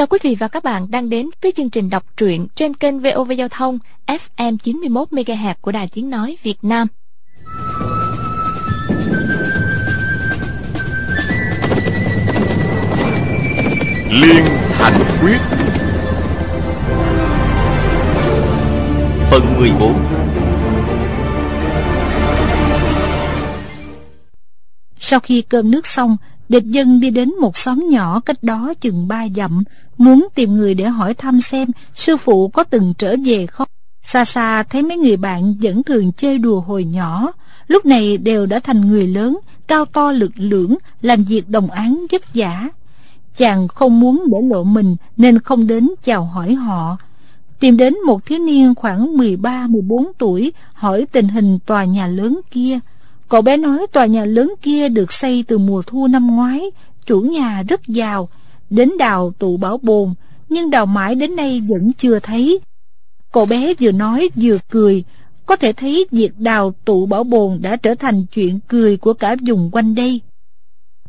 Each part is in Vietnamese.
Chào quý vị và các bạn đang đến với chương trình đọc truyện trên kênh VOV Giao thông FM 91 MHz của Đài Tiếng nói Việt Nam. Liên Thành Quyết Phần 14 Sau khi cơm nước xong, địch dân đi đến một xóm nhỏ cách đó chừng ba dặm, muốn tìm người để hỏi thăm xem sư phụ có từng trở về không. Xa xa thấy mấy người bạn vẫn thường chơi đùa hồi nhỏ, lúc này đều đã thành người lớn, cao to lực lưỡng, làm việc đồng án vất vả. Chàng không muốn để lộ mình nên không đến chào hỏi họ. Tìm đến một thiếu niên khoảng 13-14 tuổi hỏi tình hình tòa nhà lớn kia. Cậu bé nói tòa nhà lớn kia được xây từ mùa thu năm ngoái, chủ nhà rất giàu, đến đào tụ bảo bồn, nhưng đào mãi đến nay vẫn chưa thấy. Cậu bé vừa nói vừa cười, có thể thấy việc đào tụ bảo bồn đã trở thành chuyện cười của cả vùng quanh đây.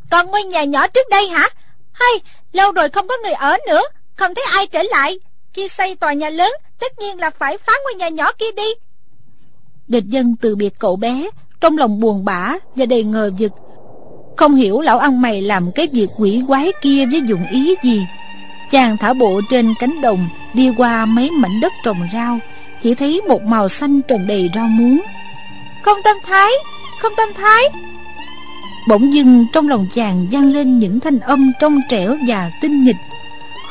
Còn ngôi nhà nhỏ trước đây hả? Hay, lâu rồi không có người ở nữa, không thấy ai trở lại. Khi xây tòa nhà lớn, tất nhiên là phải phá ngôi nhà nhỏ kia đi. Địch dân từ biệt cậu bé, trong lòng buồn bã và đầy ngờ vực. Không hiểu lão ăn mày làm cái việc quỷ quái kia với dụng ý gì. Chàng thả bộ trên cánh đồng, đi qua mấy mảnh đất trồng rau, chỉ thấy một màu xanh trồng đầy rau muống. Không tâm thái, không tâm thái. Bỗng dưng trong lòng chàng vang lên những thanh âm trong trẻo và tinh nghịch.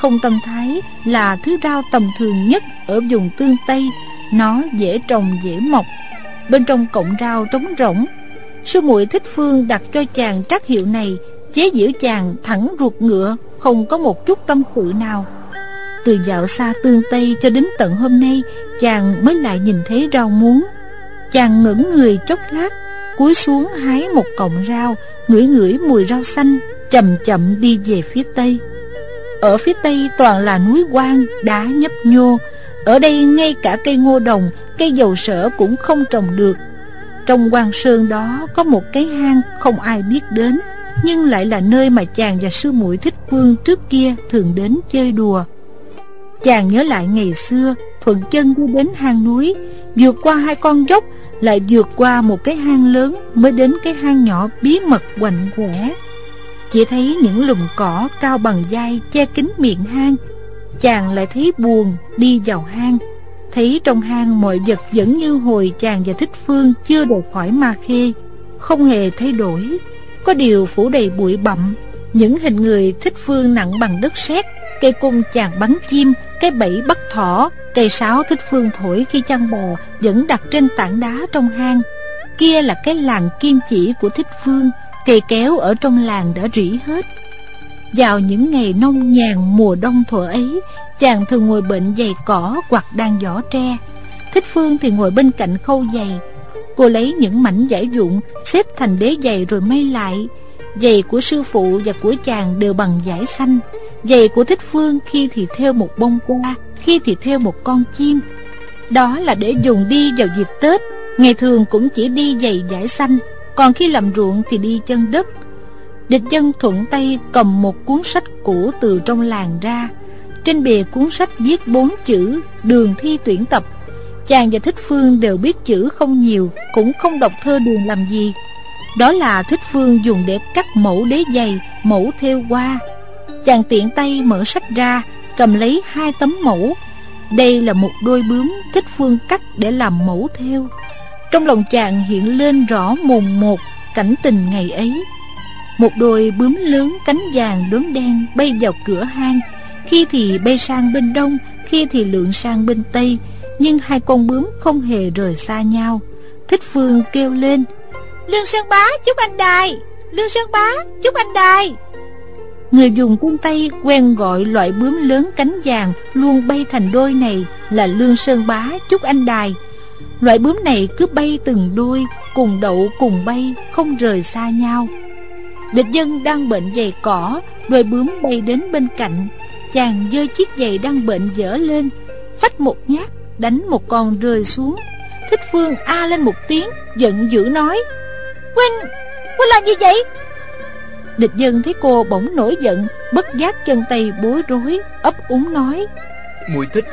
Không tâm thái là thứ rau tầm thường nhất ở vùng tương Tây, nó dễ trồng dễ mọc. Bên trong cọng rau trống rỗng, sư muội thích phương đặt cho chàng trắc hiệu này, chế giễu chàng thẳng ruột ngựa, không có một chút tâm sự nào. Từ dạo xa tương Tây cho đến tận hôm nay, chàng mới lại nhìn thấy rau muống. Chàng ngẩng người chốc lát, cúi xuống hái một cọng rau, ngửi ngửi mùi rau xanh, chậm chậm đi về phía tây. Ở phía tây toàn là núi quang, đá nhấp nhô. Ở đây ngay cả cây ngô đồng, cây dầu sở cũng không trồng được. Trong quang sơn đó có một cái hang không ai biết đến, nhưng lại là nơi mà chàng và sư muội thích quân trước kia thường đến chơi đùa. Chàng nhớ lại ngày xưa, thuận chân đi đến hang núi, vượt qua hai con dốc, lại vượt qua một cái hang lớn mới đến cái hang nhỏ bí mật quạnh quẻ. Chỉ thấy những lùm cỏ cao bằng vai che kín miệng hang, chàng lại thấy buồn đi vào hang. Thấy trong hang mọi vật vẫn như hồi chàng và thích phương chưa đột khỏi ma khê, không hề thay đổi. Có điều phủ đầy bụi bặm, những hình người thích phương nặng bằng đất sét, cây cung chàng bắn chim, cái bẫy bắt thỏ, cây sáo thích phương thổi khi chăn bò vẫn đặt trên tảng đá trong hang. Kia là cái làng kim chỉ của thích phương, cây kéo ở trong làng đã rỉ hết. Vào những ngày nông nhàn mùa đông thuở ấy, chàng thường ngồi bệnh giày cỏ hoặc đang giỏ tre. Thích phương thì ngồi bên cạnh khâu giày. Cô lấy những mảnh giải dụng, xếp thành đế giày rồi may lại. Giày của sư phụ và của chàng đều bằng giải xanh. Giày của thích phương khi thì theo một bông hoa, khi thì theo một con chim. Đó là để dùng đi vào dịp Tết, ngày thường cũng chỉ đi giày giải xanh, còn khi làm ruộng thì đi chân đất. Địch dân thuận tay cầm một cuốn sách cũ từ trong làng ra. Trên bìa cuốn sách viết bốn chữ đường thi tuyển tập. Chàng và Thích Phương đều biết chữ không nhiều, cũng không đọc thơ đường làm gì. Đó là Thích Phương dùng để cắt mẫu đế giày, mẫu theo qua Chàng tiện tay mở sách ra, cầm lấy hai tấm mẫu. Đây là một đôi bướm Thích Phương cắt để làm mẫu theo. Trong lòng chàng hiện lên rõ mồn một cảnh tình ngày ấy. Một đôi bướm lớn cánh vàng đốm đen bay vào cửa hang, khi thì bay sang bên đông, khi thì lượn sang bên tây, nhưng hai con bướm không hề rời xa nhau. Thích Phương kêu lên, Lương Sơn Bá chúc anh đài, Lương Sơn Bá chúc anh đài. Người dùng cung Tây quen gọi loại bướm lớn cánh vàng luôn bay thành đôi này là Lương Sơn Bá chúc anh đài. Loại bướm này cứ bay từng đôi, cùng đậu cùng bay, không rời xa nhau. Địch dân đang bệnh giày cỏ, đôi bướm bay đến bên cạnh. Chàng dơi chiếc giày đang bệnh dở lên, phách một nhát, đánh một con rơi xuống. Thích Phương a lên một tiếng, giận dữ nói. Huynh, Huynh làm gì vậy? Địch dân thấy cô bỗng nổi giận Bất giác chân tay bối rối ấp úng nói muội thích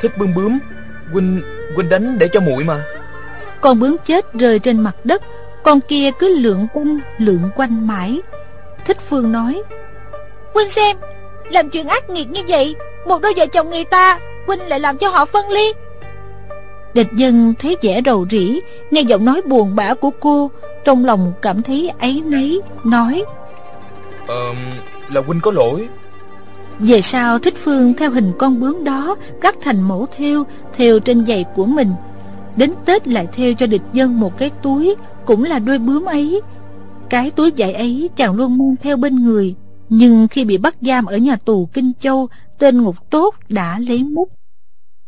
thích bướm bướm huynh huynh đánh để cho muội mà Con bướm chết rơi trên mặt đất Con kia cứ lượn quanh lượn quanh mãi. Thích Phương nói Huynh xem Làm chuyện ác nghiệt như vậy Một đôi vợ chồng người ta Huynh lại làm cho họ phân ly. Địch dân thấy vẻ rầu rĩ Nghe giọng nói buồn bã của cô Trong lòng cảm thấy ấy nấy Nói Ờ là huynh có lỗi. Về sau Thích Phương theo hình con bướm đó Cắt thành mẫu theo Theo trên giày của mình. Đến Tết lại theo cho địch dân một cái túi cũng là đôi bướm ấy. Cái túi vải ấy chàng luôn mang theo bên người, Nhưng khi bị bắt giam ở nhà tù Kinh Châu, Tên ngục tốt đã lấy mút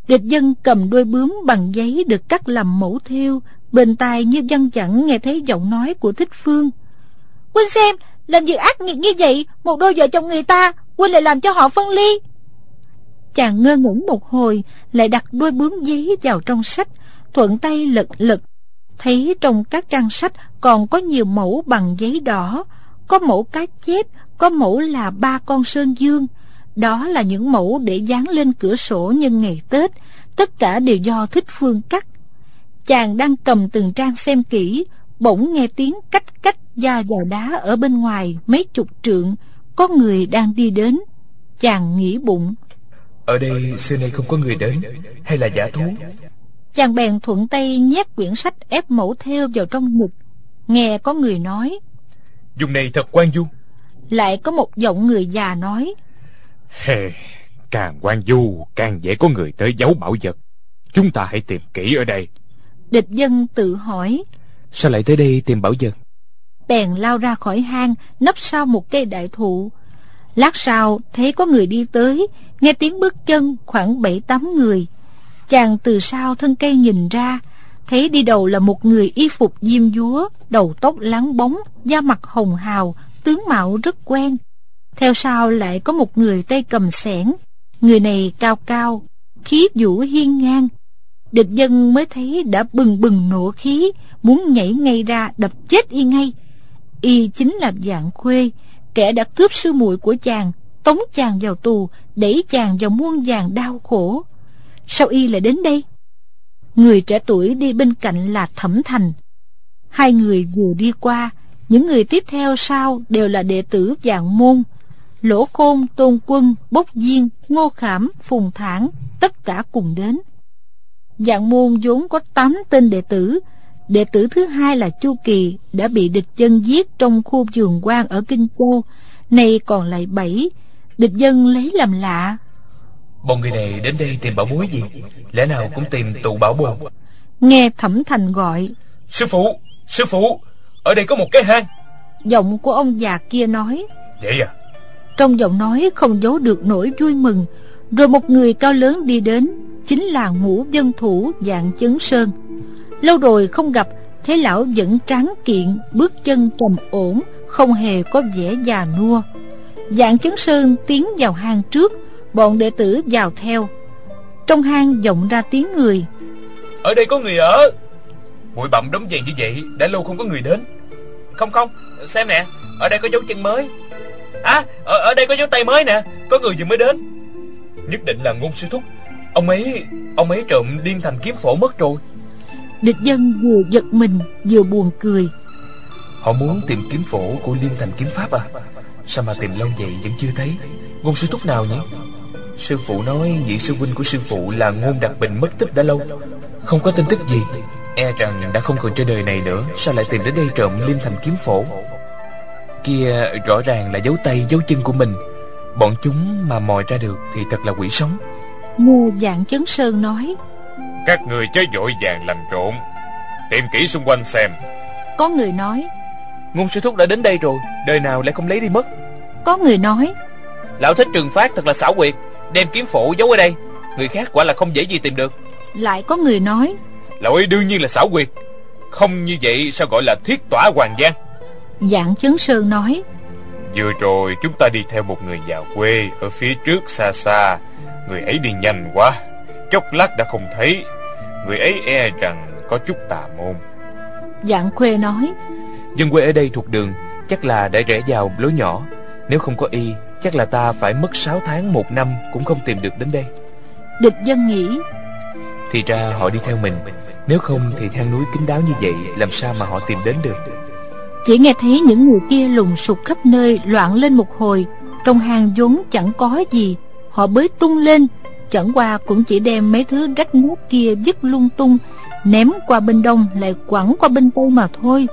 Địch dân cầm đôi bướm bằng giấy được cắt làm mẫu theo, Bên tai như văn chẳng nghe thấy giọng nói của Thích Phương. Quynh xem, Làm việc ác nghiệt như vậy, Một đôi vợ chồng người ta quynh lại làm cho họ phân ly. Chàng ngơ ngẩn một hồi, Lại đặt đôi bướm giấy vào trong sách, Thuận tay lật lật Thấy trong các trang sách Còn có nhiều mẫu bằng giấy đỏ. Có mẫu cá chép, Có mẫu là ba con sơn dương. Đó là những mẫu để dán lên cửa sổ nhân ngày Tết. Tất cả đều do thích phương cắt. Chàng đang cầm từng trang xem kỹ, Bỗng nghe tiếng cách cách da vào đá ở bên ngoài mấy chục trượng. Có người đang đi đến. Chàng nghĩ bụng. Ở đây xưa nay không có người đến, Hay là giả thú? Chàng bèn thuận tay nhét quyển sách ép mẫu theo vào trong ngực. Nghe có người nói Dùng này thật quan du. Lại có một giọng người già nói Hề, càng quan du càng dễ có người tới giấu bảo vật. Chúng ta hãy tìm kỹ ở đây. Địch dân tự hỏi Sao lại tới đây tìm bảo vật? Bèn lao ra khỏi hang Nấp sau một cây đại thụ. Lát sau thấy có người đi tới Nghe tiếng bước chân khoảng bảy tám người Chàng từ sau thân cây nhìn ra, Thấy đi đầu là một người y phục diêm dúa, Đầu tóc láng bóng, Da mặt hồng hào, Tướng mạo rất quen. Theo sau lại có một người tay cầm sẻn, Người này cao cao, Khí vũ hiên ngang. Địch dân mới thấy đã bừng bừng nổ khí, Muốn nhảy ngay ra đập chết y ngay. Y chính là dạng khuê, Kẻ đã cướp sư muội của chàng, Tống chàng vào tù, Đẩy chàng vào muôn vàng đau khổ. Sao y lại đến đây? Người trẻ tuổi đi bên cạnh là Thẩm Thành. Hai người vừa đi qua Những người tiếp theo sau Đều là đệ tử dạng môn. Lỗ Khôn, Tôn Quân, Bốc Diên, Ngô Khảm, Phùng Thản Tất cả cùng đến. Dạng môn vốn có 8 tên đệ tử. Đệ tử thứ hai là Chu Kỳ Đã bị địch dân giết trong khu vườn quan ở Kinh Châu. Nay còn lại bảy. Địch dân lấy làm lạ Bọn người này đến đây tìm bảo bối gì? Lẽ nào cũng tìm tụ bảo bồn Nghe Thẩm Thành gọi. Sư phụ Sư phụ Ở đây có một cái hang. Giọng của ông già kia nói. Vậy à? Trong giọng nói không giấu được nỗi vui mừng Rồi một người cao lớn đi đến Chính là ngũ dân thủ dạng chấn sơn. Lâu rồi không gặp Thấy lão vẫn tráng kiện Bước chân trầm ổn Không hề có vẻ già nua. Dạng chấn sơn tiến vào hang trước Bọn đệ tử vào theo. Trong hang vọng ra tiếng người. Ở đây có người ở. Bụi bặm đống vàng như vậy Đã lâu không có người đến. Không không Xem nè Ở đây có dấu chân mới. À ở, ở đây có dấu tay mới nè Có người vừa mới đến. Nhất định là ngôn sư thúc. Ông ấy Ông ấy trộm liên thành kiếm phổ mất rồi. Địch dân vừa giật mình Vừa buồn cười. Họ muốn tìm kiếm phổ của liên thành kiếm pháp à? Sao mà tìm lâu vậy vẫn chưa thấy? Ngôn sư thúc nào nhỉ Sư phụ nói nhị sư huynh của sư phụ là ngôn đặc bình mất tích đã lâu. Không có tin tức gì. E rằng đã không còn trên đời này nữa. Sao lại tìm đến đây trộm liên thành kiếm phổ? Kia rõ ràng là dấu tay dấu chân của mình. Bọn chúng mà mò ra được Thì thật là quỷ sống. Ngô dạng chấn sơn nói Các người chớ vội vàng làm trộn. Tìm kỹ xung quanh xem. Có người nói Ngôn sư thúc đã đến đây rồi. Đời nào lại không lấy đi mất? Có người nói Lão thích trừng phát thật là xảo quyệt Đem kiếm phổ giấu ở đây. Người khác quả là không dễ gì tìm được. Lại có người nói Lão ấy đương nhiên là xảo quyệt. Không như vậy sao gọi là thiết tỏa hoàng giang. Dạng chấn sơn nói Vừa rồi chúng ta đi theo một người già quê Ở phía trước xa xa. Người ấy đi nhanh quá. Chốc lát đã không thấy. Người ấy e rằng có chút tà môn. Dạng khuê nói Dân quê ở đây thuộc đường Chắc là để rẽ vào lối nhỏ. Nếu không có y Chắc là ta phải mất 6 tháng một năm Cũng không tìm được đến đây. Địch dân nghĩ Thì ra họ đi theo mình. Nếu không thì hang núi kín đáo như vậy Làm sao mà họ tìm đến được? Chỉ nghe thấy những người kia lùng sục khắp nơi Loạn lên một hồi. Trong hang vốn chẳng có gì Họ bới tung lên. Chẳng qua cũng chỉ đem mấy thứ rách nát kia dứt lung tung Ném qua bên đông lại quẳng qua bên tây mà thôi.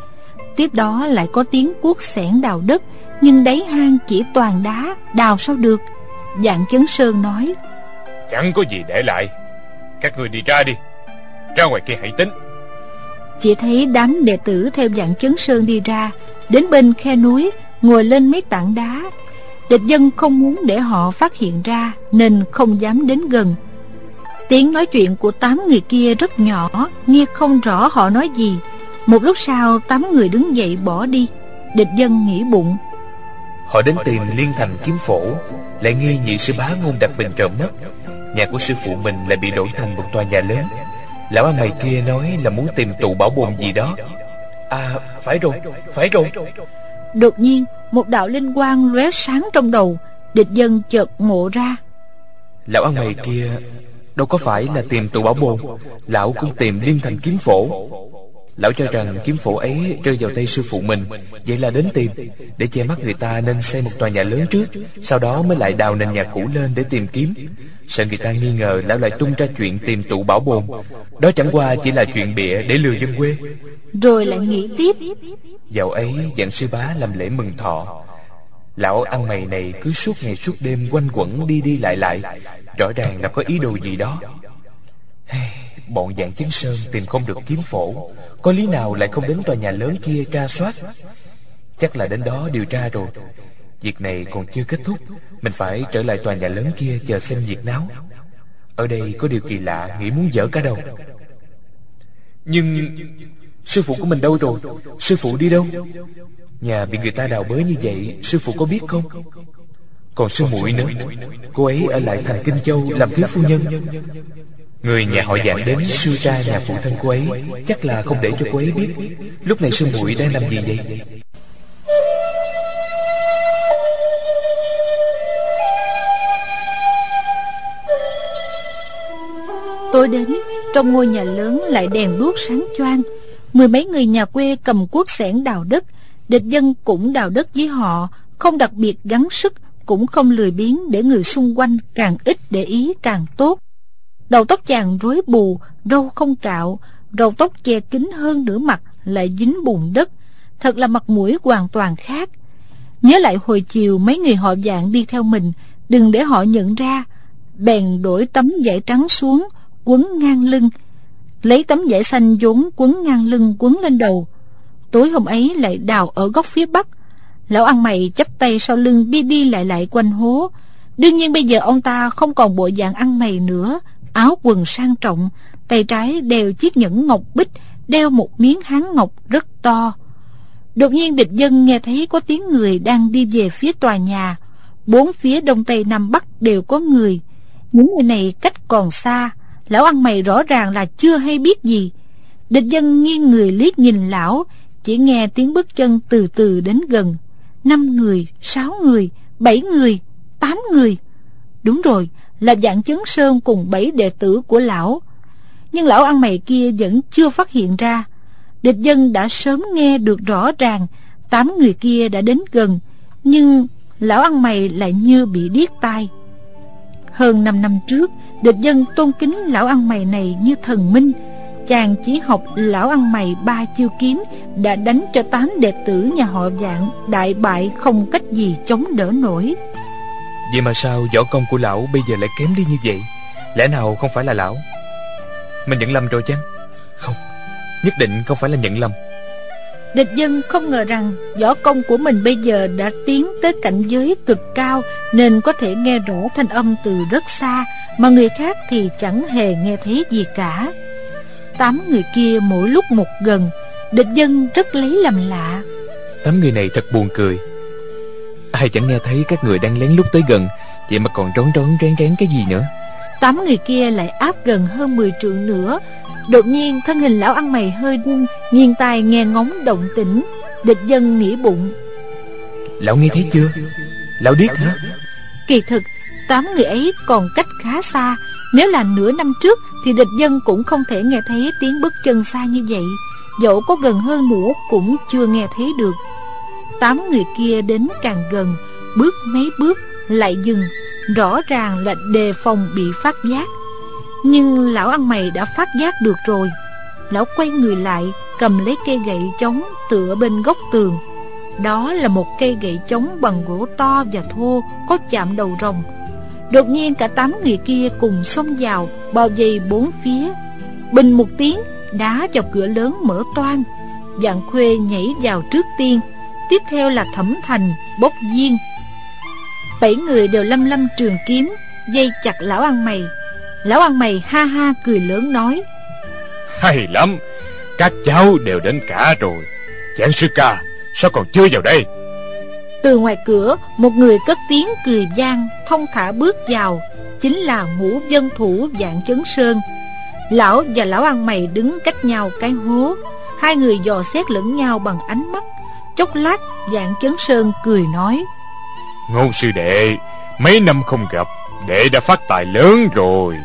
Tiếp đó lại có tiếng cuốc xẻng đào đất Nhưng đáy hang chỉ toàn đá Đào sao được? Dạng chấn sơn nói. Chẳng có gì để lại. Các người đi ra đi. Ra ngoài kia hãy tính. Chỉ thấy đám đệ tử theo dạng chấn sơn đi ra. Đến bên khe núi Ngồi lên mấy tảng đá. Địch dân không muốn để họ phát hiện ra Nên không dám đến gần. Tiếng nói chuyện của tám người kia rất nhỏ Nghe không rõ họ nói gì. Một lúc sau tám người đứng dậy bỏ đi. Địch dân nghĩ bụng Họ đến tìm Liên Thành kiếm phổ Lại nghi nhị sư bá ngôn đặc bình trộm mất Nhà của sư phụ mình lại bị đổi thành một tòa nhà lớn. Lão ăn mày kia nói là muốn tìm tụ bảo bồn gì đó. À phải rồi, phải rồi. Đột nhiên một đạo linh quang lóe sáng trong đầu Địch dân chợt ngộ ra. Lão ăn mày kia Đâu có phải là tìm tụ bảo bồn Lão cũng tìm liên thành kiếm phổ Lão cho rằng kiếm phổ ấy rơi vào tay sư phụ mình. Vậy là đến tìm. Để che mắt người ta nên xây một tòa nhà lớn trước Sau đó mới lại đào nền nhà cũ lên để tìm kiếm. Sợ người ta nghi ngờ Lão lại tung ra chuyện tìm tụ bảo bồn. Đó chẳng qua chỉ là chuyện bịa để lừa dân quê. Rồi lại nghĩ tiếp. Dạo ấy dạng sư bá làm lễ mừng thọ. Lão ăn mày này cứ suốt ngày suốt đêm quanh quẩn đi đi lại lại. Rõ ràng là có ý đồ gì đó Bọn dạng chứng sơn tìm không được kiếm phổ. Có lý nào lại không đến tòa nhà lớn kia tra soát? Chắc là đến đó điều tra rồi. Việc này còn chưa kết thúc. Mình phải trở lại tòa nhà lớn kia chờ xem việc náo Ở đây có điều kỳ lạ, Nghĩ muốn dở cả đầu. Nhưng Sư phụ của mình đâu rồi? Sư phụ đi đâu? Nhà bị người ta đào bới như vậy, Sư phụ có biết không? Còn sư muội nữa. Cô ấy ở lại thành Kinh Châu làm thiếu phu nhân. Người nhà họ dạng đến sư ra nhà phụ thân cô ấy, Chắc là không để cho cô ấy biết. Lúc này sư muội đang làm gì vậy? Tối đến, Trong ngôi nhà lớn lại đèn đuốc sáng choang. Mười mấy người nhà quê cầm cuốc xẻng đào đất. Địch dân cũng đào đất với họ, Không đặc biệt gắng sức, Cũng không lười biếng để người xung quanh Càng ít để ý càng tốt. Đầu tóc chàng rối bù, Râu không cạo. Râu tóc che kín hơn nửa mặt, Lại dính bùn đất. Thật là mặt mũi hoàn toàn khác. Nhớ lại hồi chiều mấy người họ dạng đi theo mình, Đừng để họ nhận ra. Bèn đổi tấm vải trắng xuống, Quấn ngang lưng. Lấy tấm vải xanh vốn quấn ngang lưng, quấn lên đầu. Tối hôm ấy lại đào ở góc phía bắc. Lão ăn mày chắp tay sau lưng đi đi lại lại quanh hố. Đương nhiên bây giờ ông ta không còn bộ dạng ăn mày nữa áo quần sang trọng tay trái đeo chiếc nhẫn ngọc bích đeo một miếng hán ngọc rất to. Đột nhiên địch dân nghe thấy có tiếng người đang đi về phía tòa nhà. Bốn phía đông tây nam bắc đều có người. Những người này cách còn xa. Lão ăn mày rõ ràng là chưa hay biết gì. Địch dân nghiêng người liếc nhìn lão Chỉ nghe tiếng bước chân từ từ đến gần. Năm người, sáu người, bảy người, tám người. Đúng rồi, là dạng chấn sơn cùng bảy đệ tử của lão. Nhưng lão ăn mày kia vẫn chưa phát hiện ra. Địch dân đã sớm nghe được rõ ràng Tám người kia đã đến gần, Nhưng lão ăn mày lại như bị điếc tai. Hơn 5 năm trước, Địch dân tôn kính lão ăn mày này như thần minh. Chàng chỉ học lão ăn mày ba chiêu kiếm Đã đánh cho tám đệ tử nhà họ dạng Đại bại không cách gì chống đỡ nổi. Vậy mà sao võ công của lão bây giờ lại kém đi như vậy Lẽ nào không phải là lão Mình nhận lầm rồi chăng Không Nhất định không phải là nhận lầm Địch dân không ngờ rằng võ công của mình bây giờ đã tiến tới cảnh giới cực cao nên có thể nghe rõ thanh âm từ rất xa mà người khác thì chẳng hề nghe thấy gì cả. Tám người kia mỗi lúc một gần, địch dân rất lấy làm lạ. Tám người này thật buồn cười. Ai chẳng nghe thấy các người đang lén lút tới gần, vậy mà còn trốn trốn rén rén cái gì nữa. Tám người kia lại áp gần hơn 10 trượng nữa. Đột nhiên thân hình lão ăn mày hơi rung Nghiêng tai nghe ngóng động tĩnh Địch dân nghĩ bụng. Lão nghe thấy chưa? Lão điếc hả? Kỳ thực Tám người ấy còn cách khá xa. Nếu là nửa năm trước Thì địch dân cũng không thể nghe thấy tiếng bước chân xa như vậy. Dẫu có gần hơn nữa Cũng chưa nghe thấy được Tám người kia đến càng gần, Bước mấy bước lại dừng, Rõ ràng là đề phòng bị phát giác. Nhưng lão ăn mày đã phát giác được rồi. Lão quay người lại, Cầm lấy cây gậy chống tựa bên góc tường. Đó là một cây gậy chống bằng gỗ to và thô Có chạm đầu rồng. Đột nhiên cả tám người kia cùng xông vào, Bao vây bốn phía. Bình một tiếng, Đá vào cửa lớn mở toang. Dạng khuê nhảy vào trước tiên. Tiếp theo là thẩm thành Bốc viên Bảy người đều lâm lâm trường kiếm Dây chặt lão ăn mày. Lão ăn mày ha ha cười lớn nói. Hay lắm Các cháu đều đến cả rồi. Chàng sư ca Sao còn chưa vào đây? Từ ngoài cửa Một người cất tiếng cười gian Thông thả bước vào. Chính là ngũ dân thủ dạng chấn sơn. Lão và lão ăn mày đứng cách nhau cái hố. Hai người dò xét lẫn nhau bằng ánh mắt Chốc lát dạng chấn sơn cười nói. Ngôn sư đệ Mấy năm không gặp Đệ đã phát tài lớn rồi.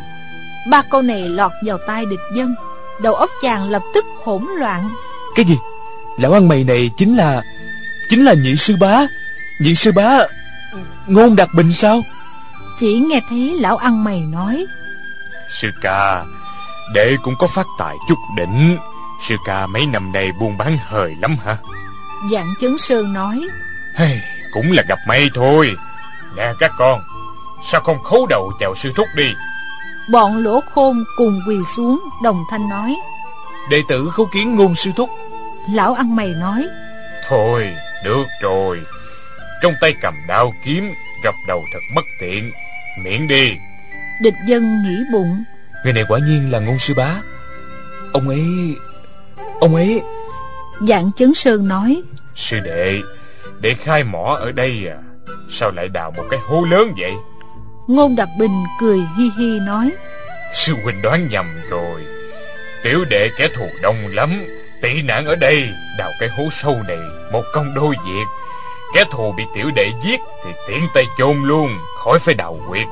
Ba câu này lọt vào tai địch dân. Đầu óc chàng lập tức hỗn loạn. Cái gì? Lão ăn mày này chính là Chính là nhị sư bá. Nhị sư bá Ngôn đặc bình sao? Chỉ nghe thấy lão ăn mày nói. Sư ca Đệ cũng có phát tài chút đỉnh. Sư ca mấy năm nay buôn bán hời lắm hả Dạng chấn sơn nói. Hey, Cũng là gặp may thôi. Nè các con Sao không khấu đầu chào sư thúc đi? Bọn lỗ khôn cùng quỳ xuống Đồng thanh nói. Đệ tử khấu kiến ngôn sư thúc. Lão ăn mày nói. Thôi được rồi. Trong tay cầm đao kiếm Gập đầu thật bất tiện. Miễn đi. Địch dân nghĩ bụng. Người này quả nhiên là ngôn sư bá. Ông ấy Ông ấy. Dạng chấn sơn nói Sư đệ Để khai mỏ ở đây à Sao lại đào một cái hố lớn vậy? Ngôn Đặc Bình cười hi hi nói Sư huynh đoán nhầm rồi. Tiểu đệ kẻ thù đông lắm Tị nạn ở đây Đào cái hố sâu này Một công đôi việc. Kẻ thù bị tiểu đệ giết Thì tiện tay chôn luôn Khỏi phải đào quyệt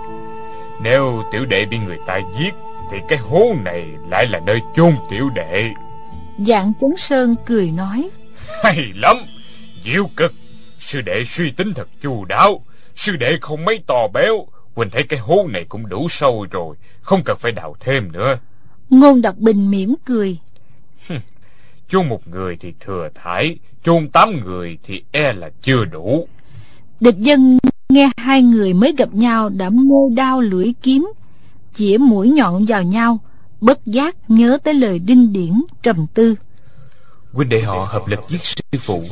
Nếu tiểu đệ bị người ta giết Thì cái hố này lại là nơi chôn tiểu đệ. Dạng chấn sơn cười nói Hay lắm. Diệu cực. Sư đệ suy tính thật chu đáo. Sư đệ không mấy to béo. Quỳnh thấy cái hố này cũng đủ sâu rồi. Không cần phải đào thêm nữa. Ngôn Đặc Bình mỉm cười. Chôn một người thì thừa thải. Chôn tám người thì e là chưa đủ. Địch dân nghe hai người mới gặp nhau Đã mô đao lưỡi kiếm Chỉa mũi nhọn vào nhau Bất giác nhớ tới lời đinh điển trầm tư Huynh đệ họ hợp lực giết sư phụ,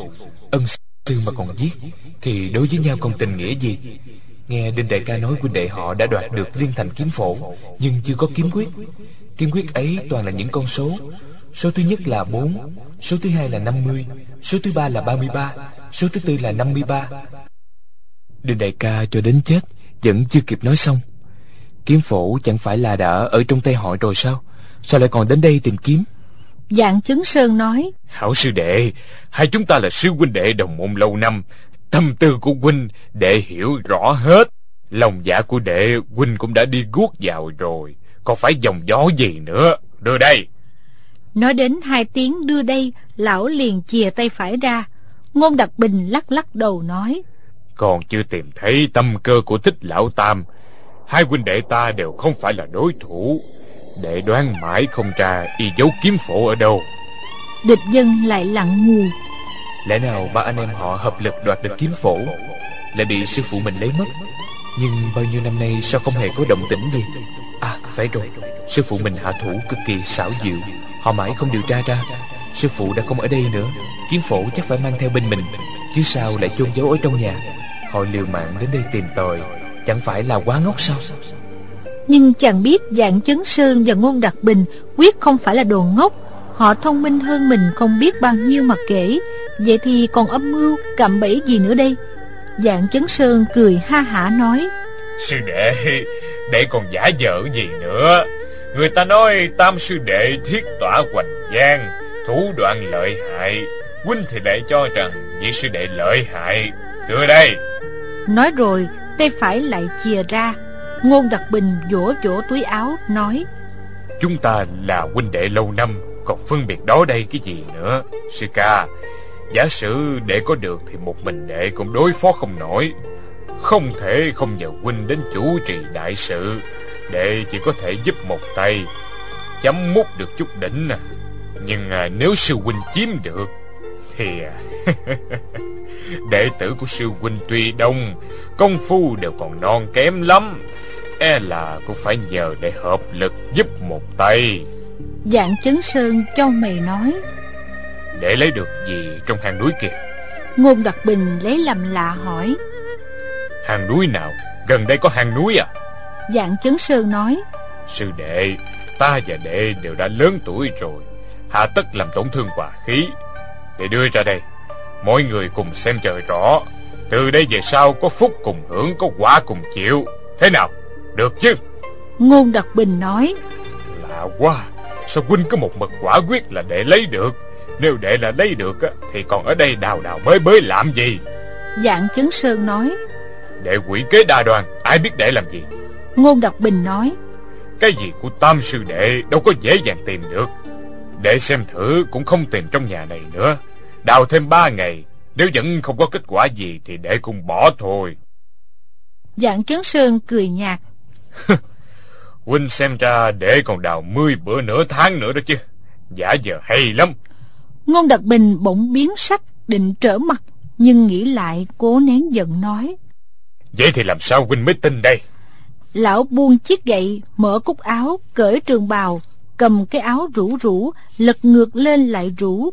Ân sư mà còn giết, Thì đối với nhau còn tình nghĩa gì? Nghe Đinh Đại ca nói huynh đệ họ đã đoạt được liên thành kiếm phổ, Nhưng chưa có kiếm quyết. Kiếm quyết ấy toàn là những con số. Số thứ nhất là 4 Số thứ hai là 50 Số thứ ba là 33 Số thứ tư là 53 Đinh Đại ca cho đến chết, Vẫn chưa kịp nói xong. Kiếm phổ chẳng phải là đã ở trong tay họ rồi sao? Sao lại còn đến đây tìm kiếm? Dạng chứng sơn nói Hảo sư đệ Hai chúng ta là sư huynh đệ đồng môn lâu năm. Tâm tư của huynh Đệ hiểu rõ hết. Lòng dạ của đệ huynh cũng đã đi guốc vào rồi. Còn phải dòng gió gì nữa? Đưa đây. Nói đến hai tiếng đưa đây Lão liền chìa tay phải ra. Ngôn Đặc Bình lắc lắc đầu nói Còn chưa tìm thấy tâm cơ của thích lão tam Hai huynh đệ ta đều không phải là đối thủ Đệ đoán mãi không ra Y dấu kiếm phổ ở đâu. Địch dân lại lặng ngu Lẽ nào ba anh em họ hợp lực đoạt được kiếm phổ? Lại bị sư phụ mình lấy mất. Nhưng bao nhiêu năm nay sao không hề có động tĩnh gì? À phải rồi. Sư phụ mình hạ thủ cực kỳ xảo diệu. Họ mãi không điều tra ra. Sư phụ đã không ở đây nữa. Kiếm phổ chắc phải mang theo bên mình. Chứ sao lại chôn giấu ở trong nhà? Họ liều mạng đến đây tìm tòi. Chẳng phải là quá ngốc sao Nhưng chàng biết dạng chấn sơn và ngôn đặc bình Quyết không phải là đồ ngốc. Họ thông minh hơn mình không biết bao nhiêu mà kể. Vậy thì còn âm mưu cạm bẫy gì nữa đây? Dạng chấn sơn cười ha hả nói. Sư đệ Đệ còn giả vờ gì nữa? Người ta nói tam sư đệ thiết tỏa hoành giang Thủ đoạn lợi hại. Huynh thì lại cho rằng nhị sư đệ lợi hại. Đưa đây. Nói rồi tay phải lại chìa ra Ngôn đặc bình vỗ vỗ túi áo Nói Chúng ta là huynh đệ lâu năm Còn phân biệt đó đây cái gì nữa Sư ca? Giả sử để có được thì một mình đệ cũng đối phó không nổi. Không thể không nhờ huynh đến chủ trì đại sự. Đệ chỉ có thể giúp một tay Chấm mút được chút đỉnh à. Nhưng à, nếu sư huynh chiếm được Thì à, Đệ tử của sư huynh tuy đông Công phu đều còn non kém lắm. E là cũng phải nhờ để hợp lực giúp một tay. Dạng chấn sơn châu mày nói. Để lấy được gì trong hang núi kia? Ngôn đặc bình lấy làm lạ hỏi. Hang núi nào? Gần đây có hang núi à? Dạng chấn sơn nói. Sư đệ Ta và đệ đều đã lớn tuổi rồi. Hạ tất làm tổn thương hòa khí. Để đưa ra đây. Mọi người cùng xem trời rõ. Từ đây về sau có phúc cùng hưởng Có quả cùng chịu. Thế nào được chứ? Ngôn đặc bình nói. Lạ quá Sao huynh có một mật quả quyết là đệ lấy được? Nếu đệ là lấy được Thì còn ở đây đào đào bới bới làm gì? Dạng chấn sơn nói. Đệ quỷ kế đa đoàn Ai biết đệ làm gì? Ngôn đặc bình nói. Cái gì của tam sư đệ Đâu có dễ dàng tìm được. Đệ xem thử cũng không tìm trong nhà này nữa. Đào thêm ba ngày Nếu vẫn không có kết quả gì Thì đệ cũng bỏ thôi. Dạng chấn sơn cười nhạt Huynh xem ra để còn đào mươi bữa nửa tháng nữa đó chứ. Giả giờ hay lắm. Ngôn Đặc Bình bỗng biến sắc định trở mặt Nhưng nghĩ lại cố nén giận nói. Vậy thì làm sao huynh mới tin đây? Lão buông chiếc gậy Mở cúc áo Cởi trường bào Cầm cái áo rủ rủ Lật ngược lên lại rủ.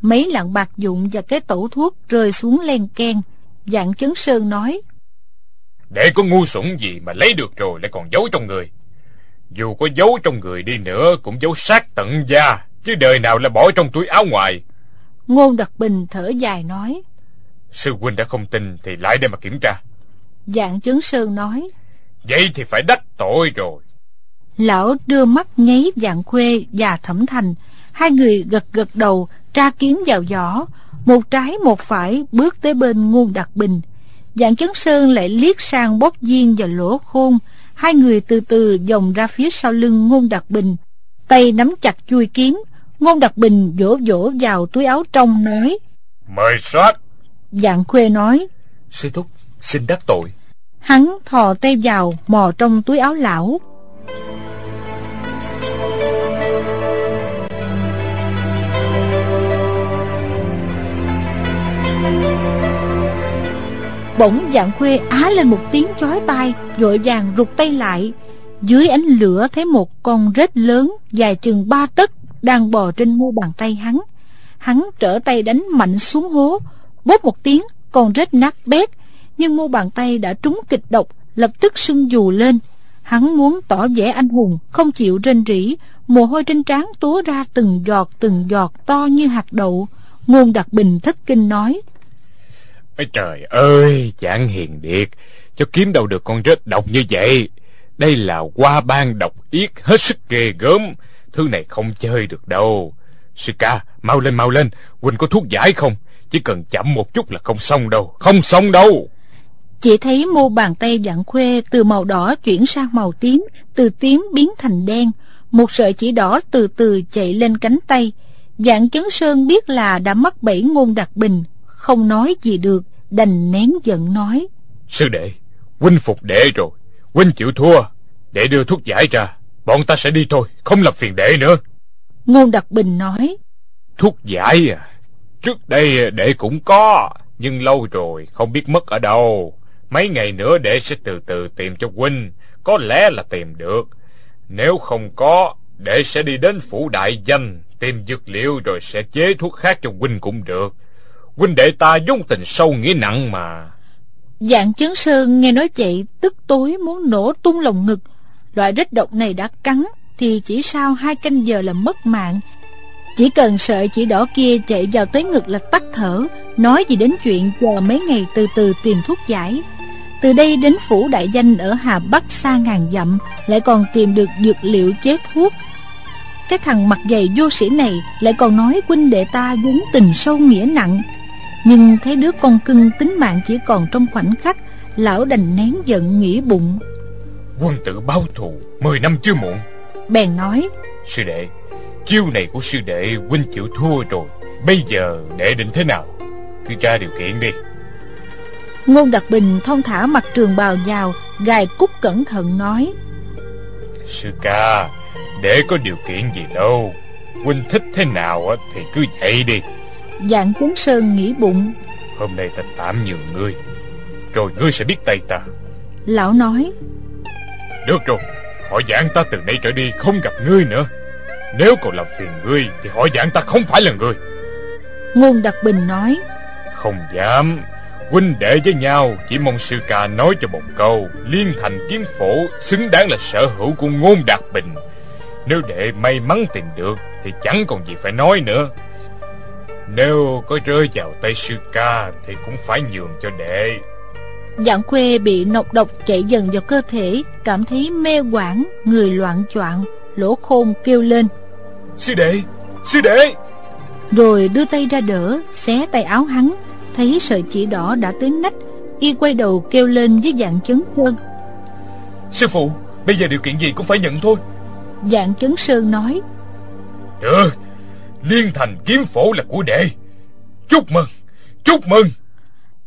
Mấy lạng bạc dụng và cái tẩu thuốc Rơi xuống len ken Dạng chấn sơn nói để có ngu xuẩn gì mà lấy được rồi lại còn giấu trong người. Dù có giấu trong người đi nữa Cũng giấu sát tận da Chứ đời nào là bỏ trong túi áo ngoài. Ngôn Đặc Bình thở dài nói Sư huynh đã không tin Thì lại đây mà kiểm tra. Dạng chấn sơn nói Vậy thì phải đắc tội rồi. Lão đưa mắt nháy dạng khuê và thẩm thành. Hai người gật gật đầu Tra kiếm vào giỏ. Một trái một phải bước tới bên ngôn đặc bình Dạng chấn sơn lại liếc sang bốc diên và lỗ khôn. Hai người từ từ dòng ra phía sau lưng ngôn đặc bình. Tay nắm chặt chui kiếm. Ngôn đặc bình vỗ vỗ vào túi áo trong nói Mời soát Dạng khuê nói Sư thúc xin đắc tội. Hắn thò tay vào mò trong túi áo lão Bỗng dạng khuê á lên một tiếng chói tai, Vội vàng rụt tay lại. Dưới ánh lửa thấy một con rết lớn Dài chừng ba tấc Đang bò trên mu bàn tay hắn. Hắn trở tay đánh mạnh xuống hố, Bốp một tiếng, Con rết nát bét, Nhưng mu bàn tay đã trúng kịch độc, Lập tức sưng dù lên. Hắn muốn tỏ vẻ anh hùng, Không chịu rên rỉ, Mồ hôi trên trán túa ra từng giọt từng giọt To như hạt đậu. Ngôn đặc bình thất kinh nói Ôi trời ơi, chẳng hiền điệt, cho kiếm đâu được con rết độc như vậy. Đây là qua ban độc yết hết sức ghê gớm, thứ này không chơi được đâu. Sư ca, mau lên mau lên, Quỳnh có thuốc giải không? Chỉ cần chậm một chút là không xong đâu, không xong đâu. Chỉ thấy mu bàn tay dạng khuê từ màu đỏ chuyển sang màu tím, từ tím biến thành đen. Một sợi chỉ đỏ từ từ chạy lên cánh tay. Dạng chấn sơn biết là đã mắc bẫy ngôn đặc bình, không nói gì được, đành nén giận nói. Sư đệ, huynh phục đệ rồi, huynh chịu thua, để đưa thuốc giải ra, bọn ta sẽ đi thôi, không làm phiền đệ nữa. Ngôn Đặc Bình nói. Thuốc giải à, trước đây đệ cũng có, nhưng lâu rồi, không biết mất ở đâu. Mấy ngày nữa đệ sẽ từ từ tìm cho huynh, có lẽ là tìm được. Nếu không có, đệ sẽ đi đến phủ đại danh, tìm dược liệu rồi sẽ chế thuốc khác cho huynh cũng được huynh đệ ta vốn tình sâu nghĩa nặng mà. Dạng chấn sơn nghe nói vậy, tức tối muốn nổ tung lồng ngực. Loại rết độc này đã cắn, thì chỉ sau hai canh giờ là mất mạng. Chỉ cần sợi chỉ đỏ kia chạy vào tới ngực là tắt thở. Nói gì đến chuyện chờ mấy ngày từ từ tìm thuốc giải. Từ đây đến phủ đại danh ở hà bắc xa ngàn dặm, lại còn tìm được dược liệu chế thuốc. Cái thằng mặt dày vô sĩ này lại còn nói huynh đệ ta vốn tình sâu nghĩa nặng. Nhưng thấy đứa con cưng tính mạng chỉ còn trong khoảnh khắc Lão đành nén giận nghĩ bụng. Quân tử báo thù Mười năm chưa muộn. Bèn nói Sư đệ Chiêu này của sư đệ huynh chịu thua rồi. Bây giờ đệ định thế nào? Cứ ra điều kiện đi. Ngôn Đặc Bình thông thả mặt trường bào vào Gài cúc cẩn thận nói Sư ca Để có điều kiện gì đâu. Huynh thích thế nào thì cứ vậy đi Dạng Tuấn Sơn nghĩ bụng. Hôm nay ta tạm nhường ngươi Rồi ngươi sẽ biết tay ta. Lão nói Được rồi Họ giảng ta từ nay trở đi không gặp ngươi nữa. Nếu còn làm phiền ngươi Thì họ giảng ta không phải là ngươi Ngôn Đặc Bình nói Không dám. Huynh đệ với nhau Chỉ mong sư ca nói cho một câu. Liên thành kiếm phổ Xứng đáng là sở hữu của ngôn đạt bình. Nếu đệ may mắn tìm được Thì chẳng còn gì phải nói nữa Nếu có rơi vào tay sư ca Thì cũng phải nhường cho đệ. Dạng khuê bị nọc độc chạy dần vào cơ thể Cảm thấy mê quảng Người loạn choạng Lỗ khôn kêu lên. Sư đệ Sư đệ! Rồi đưa tay ra đỡ Xé tay áo hắn Thấy sợi chỉ đỏ đã tới nách Y quay đầu kêu lên với dạng chấn sơn. Sư phụ Bây giờ điều kiện gì cũng phải nhận thôi. Dạng chấn sơn nói Được Liên thành kiếm phổ là của đệ. Chúc mừng Chúc mừng.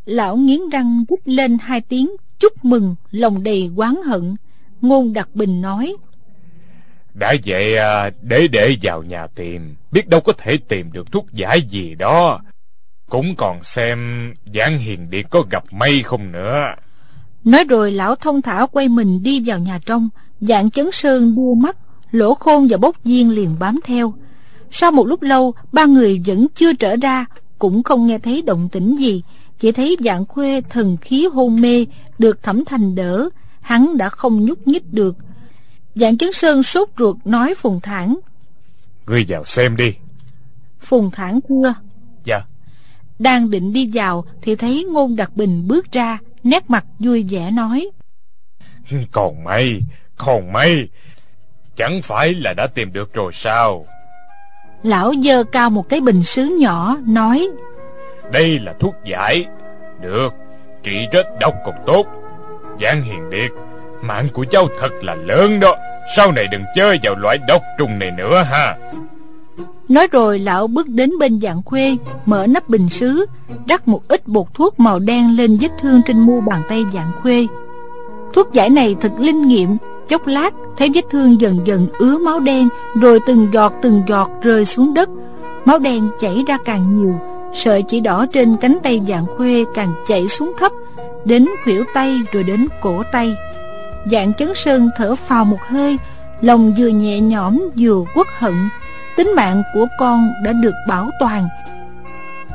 Lão nghiến răng rút lên hai tiếng Chúc mừng lòng đầy oán hận. Ngôn đặc bình nói Đã vậy à, để để vào nhà tìm Biết đâu có thể tìm được thuốc giải gì đó. Cũng còn xem Giảng Hiền Điệt có gặp may không nữa. Nói rồi lão thông thả quay mình đi vào nhà trong. Dạng chấn sơn đưa mắt Lỗ khôn và bốc viên liền bám theo Sau một lúc lâu Ba người vẫn chưa trở ra Cũng không nghe thấy động tĩnh gì. Chỉ thấy dạng khuê thần khí hôn mê Được thẩm thành đỡ Hắn đã không nhúc nhích được. Dạng chấn sơn sốt ruột nói Phùng Thản Ngươi vào xem đi. Phùng Thản thưa Dạ. Đang định đi vào Thì thấy Ngôn Đặc Bình bước ra Nét mặt vui vẻ nói Còn may Còn may Chẳng phải là đã tìm được rồi sao Lão dơ cao một cái bình sứ nhỏ Nói Đây là thuốc giải. Được Trị rết độc còn tốt. Giang Hiền Điệt Mạng của cháu thật là lớn đó. Sau này đừng chơi vào loại độc trùng này nữa ha. Nói rồi lão bước đến bên dạng khuê Mở nắp bình sứ Rắc một ít bột thuốc màu đen lên vết thương trên mu bàn tay dạng khuê. Thuốc giải này thật linh nghiệm Chốc lát, thấy vết thương dần dần ứa máu đen, Rồi từng giọt từng giọt rơi xuống đất. Máu đen chảy ra càng nhiều, Sợi chỉ đỏ trên cánh tay dạng khuê càng chảy xuống thấp, Đến khuỷu tay rồi đến cổ tay. Dạng chấn sơn thở phào một hơi, Lòng vừa nhẹ nhõm vừa quất hận. Tính mạng của con đã được bảo toàn.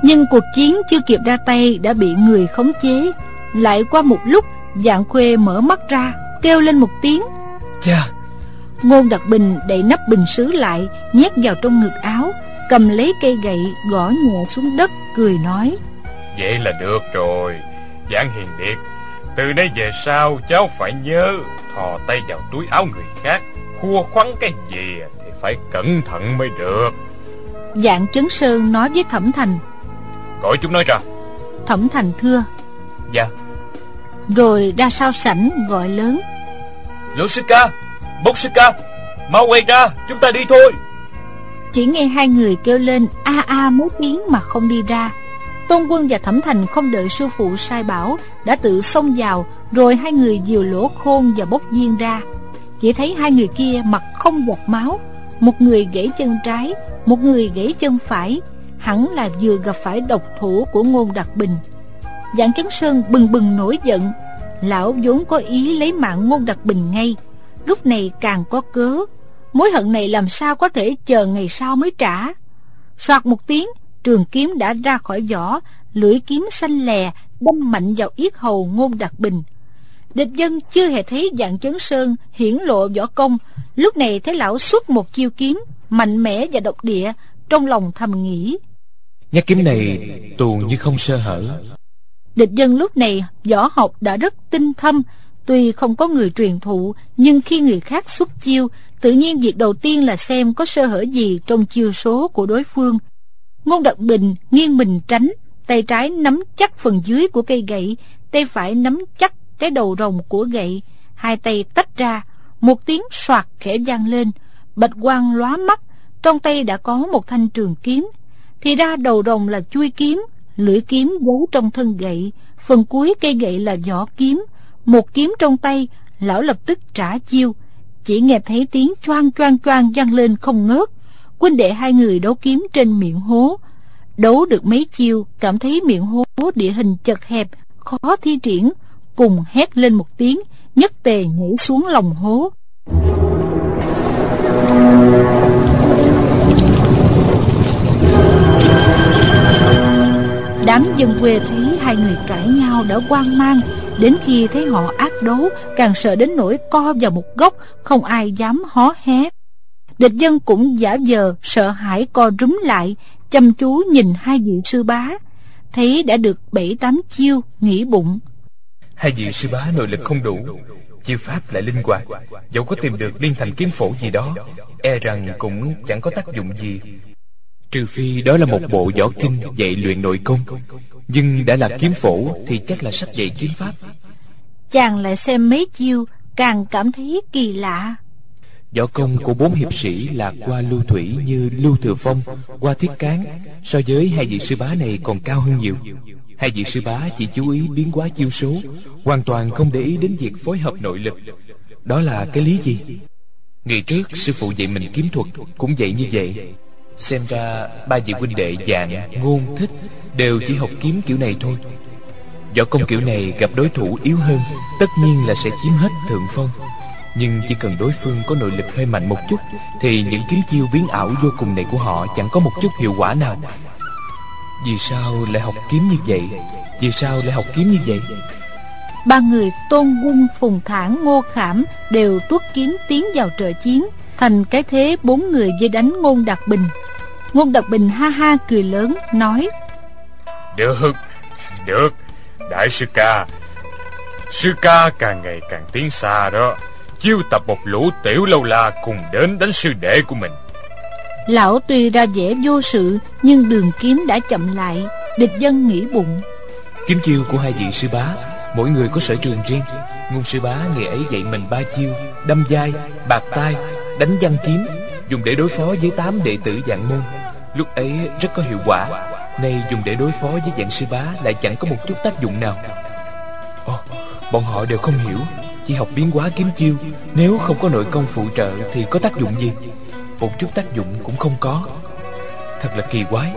Nhưng cuộc chiến chưa kịp ra tay Đã bị người khống chế. Lại qua một lúc Dạng khuê mở mắt ra, Kêu lên một tiếng. Cha Ngôn đặc bình đậy nắp bình sứ lại Nhét vào trong ngực áo Cầm lấy cây gậy gõ nhẹ xuống đất Cười nói. Vậy là được rồi. Giảng Hiền Điệt Từ nay về sau cháu phải nhớ Thò tay vào túi áo người khác Khua khoắn cái gì Thì phải cẩn thận mới được. Dạng chấn sơn nói với Thẩm Thành. Gọi chúng nói ra. Thẩm Thành thưa. Dạ. Rồi ra sau sảnh gọi lớn Yoshika sư ca Bốc ca Mau quay ra Chúng ta đi thôi. Chỉ nghe hai người kêu lên, a a mấy tiếng mà không đi ra. Tôn quân và Thẩm Thành không đợi sư phụ sai bảo, Đã tự xông vào, Rồi hai người dìu lỗ khôn và bốc viên ra. Chỉ thấy hai người kia mặt không giọt máu, Một người gãy chân trái, Một người gãy chân phải. Hẳn là vừa gặp phải độc thủ của ngôn đặc bình. Dạng Chấn Sơn bừng bừng nổi giận Lão vốn có ý lấy mạng ngôn đặc bình ngay. Lúc này càng có cớ. Mối hận này làm sao có thể chờ ngày sau mới trả? Soạt một tiếng, Trường kiếm đã ra khỏi vỏ, Lưỡi kiếm xanh lè, Đâm mạnh vào yết hầu ngôn đặc bình. Địch dân chưa hề thấy dạng chấn sơn Hiển lộ võ công. Lúc này thấy lão xuất một chiêu kiếm, Mạnh mẽ và độc địa, Trong lòng thầm nghĩ. Nhát kiếm này tù như không sơ hở. Địch dân lúc này võ học đã rất tinh thâm, Tuy không có người truyền thụ, Nhưng khi người khác xuất chiêu, Tự nhiên việc đầu tiên là xem có sơ hở gì Trong chiêu số của đối phương. Ngôn đặc Bình nghiêng mình tránh, tay trái nắm chắc phần dưới của cây gậy, tay phải nắm chắc cái đầu rồng của gậy. Hai tay tách ra, một tiếng soạt khẽ vang lên. Bạch quang lóa mắt, trong tay đã có một thanh trường kiếm. Thì ra đầu rồng là chui kiếm lưỡi kiếm giấu trong thân gậy. Phần cuối cây gậy là vỏ kiếm. Một kiếm trong tay, lão lập tức trả chiêu. Chỉ nghe thấy tiếng choang choang choang vang lên không ngớt. Huynh đệ hai người đấu kiếm trên miệng hố. Đấu được mấy chiêu, cảm thấy miệng hố địa hình chật hẹp, khó thi triển. Cùng hét lên một tiếng, nhất tề nhảy xuống lòng hố. Đám dân quê thấy hai người cãi nhau đã quan mang. Đến khi thấy họ ác đấu, càng sợ đến nỗi co vào một góc, không ai dám hó hé. Địch dân cũng giả vờ, sợ hãi co rúm lại, chăm chú nhìn hai vị sư bá. Thấy đã được bảy tám chiêu, nghĩ bụng. Hai vị sư bá nội lực không đủ, chiêu pháp lại linh hoạt. Dẫu có tìm được liên thành kiếm phổ gì đó e rằng cũng chẳng có tác dụng gì trừ phi đó là một bộ võ kinh dạy luyện nội công. Nhưng đã là kiếm phổ thì chắc là sách dạy kiếm pháp. Chàng lại xem mấy chiêu càng cảm thấy kỳ lạ. Võ công của bốn hiệp sĩ là qua lưu thủy như lưu thừa phong qua thiết cán. So với hai vị sư bá này còn cao hơn nhiều. Hai vị sư bá chỉ chú ý biến hóa chiêu số hoàn toàn không để ý đến việc phối hợp nội lực. Đó là cái lý gì? Ngày trước sư phụ dạy mình kiếm thuật cũng dạy như vậy xem ra ba vị huynh đệ dạng, ngôn thích đều chỉ học kiếm kiểu này thôi. Võ công kiểu này gặp đối thủ yếu hơn, tất nhiên là sẽ chiếm hết thượng phong. Nhưng chỉ cần đối phương có nội lực hơi mạnh một chút, thì những kiếm chiêu biến ảo vô cùng này của họ chẳng có một chút hiệu quả nào. Vì sao lại học kiếm như vậy? Vì sao lại học kiếm như vậy? Ba người tôn quân, phùng thản, ngô khảm đều tuốt kiếm tiến vào trợ chiến thành cái thế bốn người dây đánh ngôn đạt bình. Ngôn đạt bình ha ha cười lớn nói được được đại sư ca. Sư ca càng ngày càng tiến xa đó chiêu tập một lũ tiểu lâu la cùng đến đánh sư đệ của mình. Lão tuy ra vẻ vô sự nhưng đường kiếm đã chậm lại địch dân nghĩ bụng. Kiếm chiêu của hai vị sư bá mỗi người có sở trường riêng. Ngôn sư bá ngày ấy dạy mình ba chiêu đâm vai bạc tai đánh văn kiếm dùng để đối phó với tám đệ tử dạng môn. Lúc ấy rất có hiệu quả nay dùng để đối phó với dạng sư bá lại chẳng có một chút tác dụng nào. Ồ, bọn họ đều không hiểu chỉ học biến hóa kiếm chiêu nếu không có nội công phụ trợ thì có tác dụng gì? Một chút tác dụng cũng không có. Thật là kỳ quái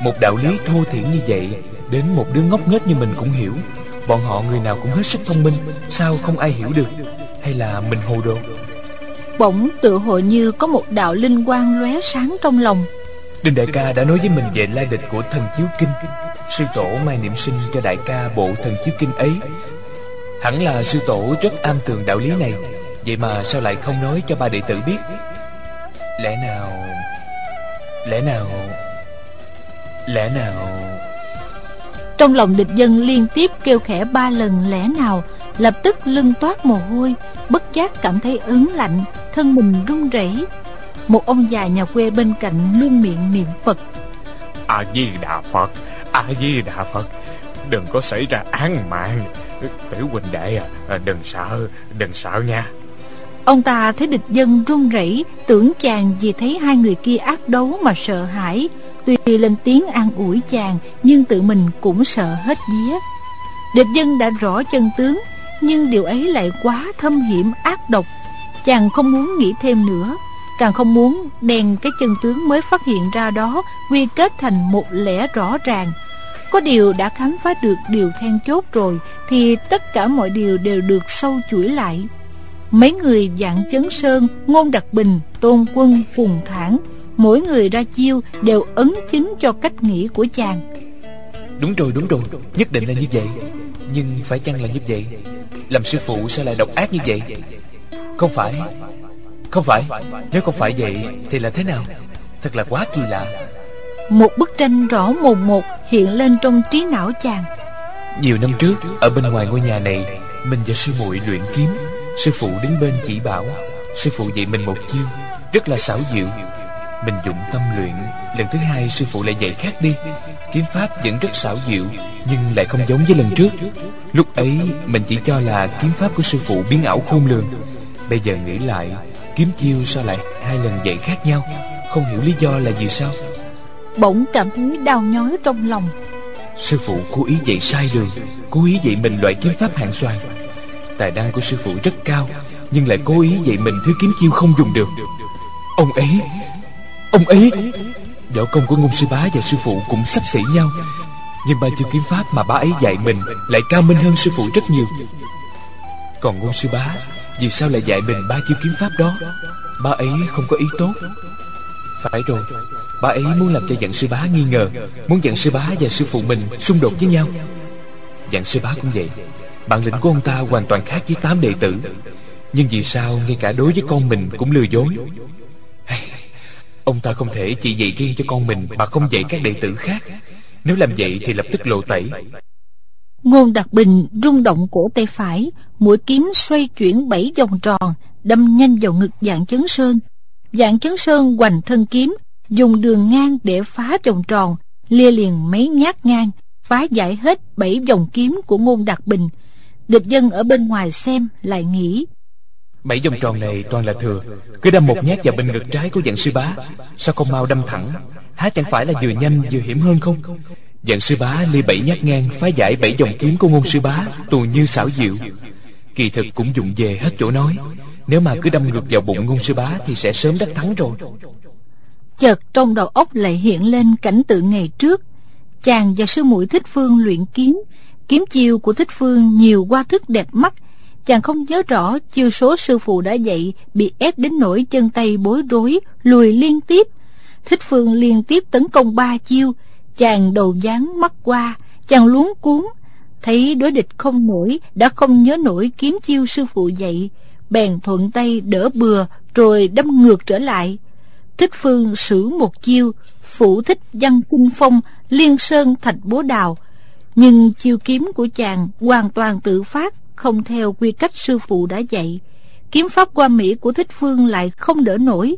một đạo lý thô thiển như vậy đến một đứa ngốc nghếch như mình cũng hiểu. Bọn họ người nào cũng hết sức thông minh sao không ai hiểu được? Hay là mình hồ đồ? Bỗng tự hội như có một đạo linh quang lóe sáng trong lòng. Đinh đại ca đã nói với mình về lai lịch của thần chiếu kinh. Sư tổ mai niệm sinh cho đại ca bộ thần chiếu kinh ấy. Hẳn là sư tổ rất am tường đạo lý này. Vậy mà sao lại không nói cho ba đệ tử biết? Lẽ nào lẽ nào lẽ nào? Trong lòng địch dân liên tiếp kêu khẽ ba lần lẽ nào? Lập tức lưng toát mồ hôi bất giác cảm thấy ớn lạnh thân mình run rẩy một ông già nhà quê bên cạnh luôn miệng niệm phật. A di đà phật a di đà phật đừng có xảy ra án mạng. Tiểu huynh đệ à đừng sợ đừng sợ nha. Ông ta thấy địch dân run rẩy tưởng chàng vì thấy hai người kia ác đấu mà sợ hãi. Tuy lên tiếng an ủi chàng nhưng tự mình cũng sợ hết vía. Địch dân đã rõ chân tướng nhưng điều ấy lại quá thâm hiểm ác độc chàng không muốn nghĩ thêm nữa. Càng không muốn đèn cái chân tướng mới phát hiện ra đó, quy kết thành một lẽ rõ ràng. Có điều đã khám phá được điều then chốt rồi, thì tất cả mọi điều đều được sâu chuỗi lại. Mấy người dạng chấn sơn, ngôn đặc bình, tôn quân, phùng thản, mỗi người ra chiêu đều ấn chứng cho cách nghĩ của chàng. Đúng rồi đúng rồi, nhất định là như vậy. Nhưng phải chăng là như vậy? Làm sư phụ sao lại độc ác như vậy? Không phải. Không phải. Nếu không phải vậy thì là thế nào? Thật là quá kỳ lạ. Một bức tranh rõ mồn một hiện lên trong trí não chàng. Nhiều năm trước Ở bên ngoài ngôi nhà này Mình và sư muội luyện kiếm. Sư phụ đứng bên chỉ bảo Sư phụ dạy mình một chiêu Rất là xảo diệu. Mình dụng tâm luyện Lần thứ hai sư phụ lại dạy khác đi. Kiếm pháp vẫn rất xảo diệu Nhưng lại không giống với lần trước. Lúc ấy mình chỉ cho là kiếm pháp của sư phụ biến ảo khôn lường Bây giờ nghĩ lại Kiếm chiêu sao lại hai lần dạy khác nhau? Không hiểu lý do là gì sao? Bỗng cảm thấy đau nhói trong lòng. Sư phụ cố ý dạy sai đường Cố ý dạy mình loại kiếm pháp hạng xoàn Tài năng của sư phụ rất cao Nhưng lại cố ý dạy mình thứ kiếm chiêu không dùng được. Ông ấy Ông ấy Võ công của ngôn sư bá và sư phụ cũng sắp xỉ nhau. Nhưng ba chiêu kiếm pháp mà bá ấy dạy mình Lại cao minh hơn sư phụ rất nhiều. Còn ngôn sư bá vì sao lại dạy mình ba chiêu kiếm pháp đó? Ba ấy không có ý tốt. Phải rồi, ba ấy muốn làm cho dặn sư bá nghi ngờ, Muốn dặn sư bá và sư phụ mình xung đột với nhau. Dặn sư bá cũng vậy. Bản lĩnh của ông ta hoàn toàn khác với tám đệ tử. Nhưng vì sao ngay cả đối với con mình cũng lừa dối? Ông ta không thể chỉ dạy riêng cho con mình Mà không dạy các đệ tử khác. Nếu làm vậy thì lập tức lộ tẩy. Ngôn đặc bình rung động cổ tay phải Mũi kiếm xoay chuyển bảy vòng tròn Đâm nhanh vào ngực dạng chấn sơn Dạng chấn sơn hoành thân kiếm dùng đường ngang để phá vòng tròn, lia liền mấy nhát ngang, phá giải hết bảy vòng kiếm của ngôn đặc bình. Địch dân ở bên ngoài xem lại nghĩ. Bảy vòng tròn này toàn là thừa, cứ đâm một nhát vào bên ngực trái của dạng sư bá, sao không mau đâm thẳng? Há chẳng phải là vừa nhanh vừa hiểm hơn không? Dạng sư bá ly bảy nhát ngang phá giải bảy dòng kiếm của ngôn sư bá, tù như xảo diệu. Kỳ thực cũng dụng về hết chỗ nói. Nếu mà cứ đâm ngược vào bụng ngôn sư bá thì sẽ sớm đắc thắng rồi. Chợt trong đầu óc lại hiện lên cảnh tượng ngày trước Chàng và sư muội Thích Phương luyện kiếm Kiếm chiêu của Thích Phương nhiều qua thức đẹp mắt Chàng không nhớ rõ chiêu số sư phụ đã dạy Bị ép đến nỗi chân tay bối rối Lùi liên tiếp Thích Phương liên tiếp tấn công ba chiêu Chàng đầu dáng mắt qua, Chàng luống cuốn Thấy đối địch không nổi, Đã không nhớ nổi kiếm chiêu sư phụ dạy. Bèn thuận tay đỡ bừa, Rồi đâm ngược trở lại. Thích Phương sử một chiêu Phụ thích văn kinh phong, Liên sơn thạch bố đào. Nhưng chiêu kiếm của chàng Hoàn toàn tự phát, Không theo quy cách sư phụ đã dạy. Kiếm pháp qua Mỹ của Thích Phương lại không đỡ nổi.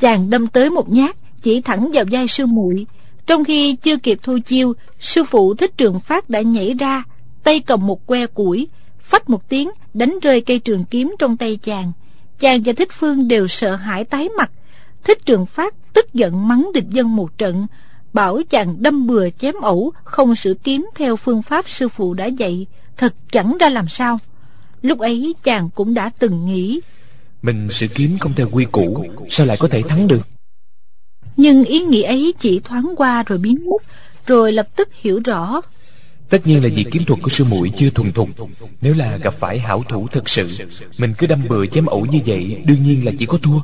Chàng đâm tới một nhát, Chỉ thẳng vào vai sư muội. Trong khi chưa kịp thu chiêu Sư phụ Thích Trường Phát đã nhảy ra Tay cầm một que củi Phách một tiếng đánh rơi cây trường kiếm trong tay chàng Chàng và Thích Phương đều sợ hãi tái mặt Thích Trường Phát tức giận mắng địch dân một trận, bảo chàng đâm bừa chém ẩu, không sử kiếm theo phương pháp sư phụ đã dạy, thật chẳng ra làm sao. Lúc ấy chàng cũng đã từng nghĩ, mình sử kiếm không theo quy củ, sao lại có thể thắng được? Nhưng ý nghĩ ấy chỉ thoáng qua rồi biến mất, rồi lập tức hiểu rõ. Tất nhiên là vì kiếm thuật của sư muội chưa thuần thục Nếu là gặp phải hảo thủ thật sự Mình cứ đâm bừa chém ẩu như vậy Đương nhiên là chỉ có thua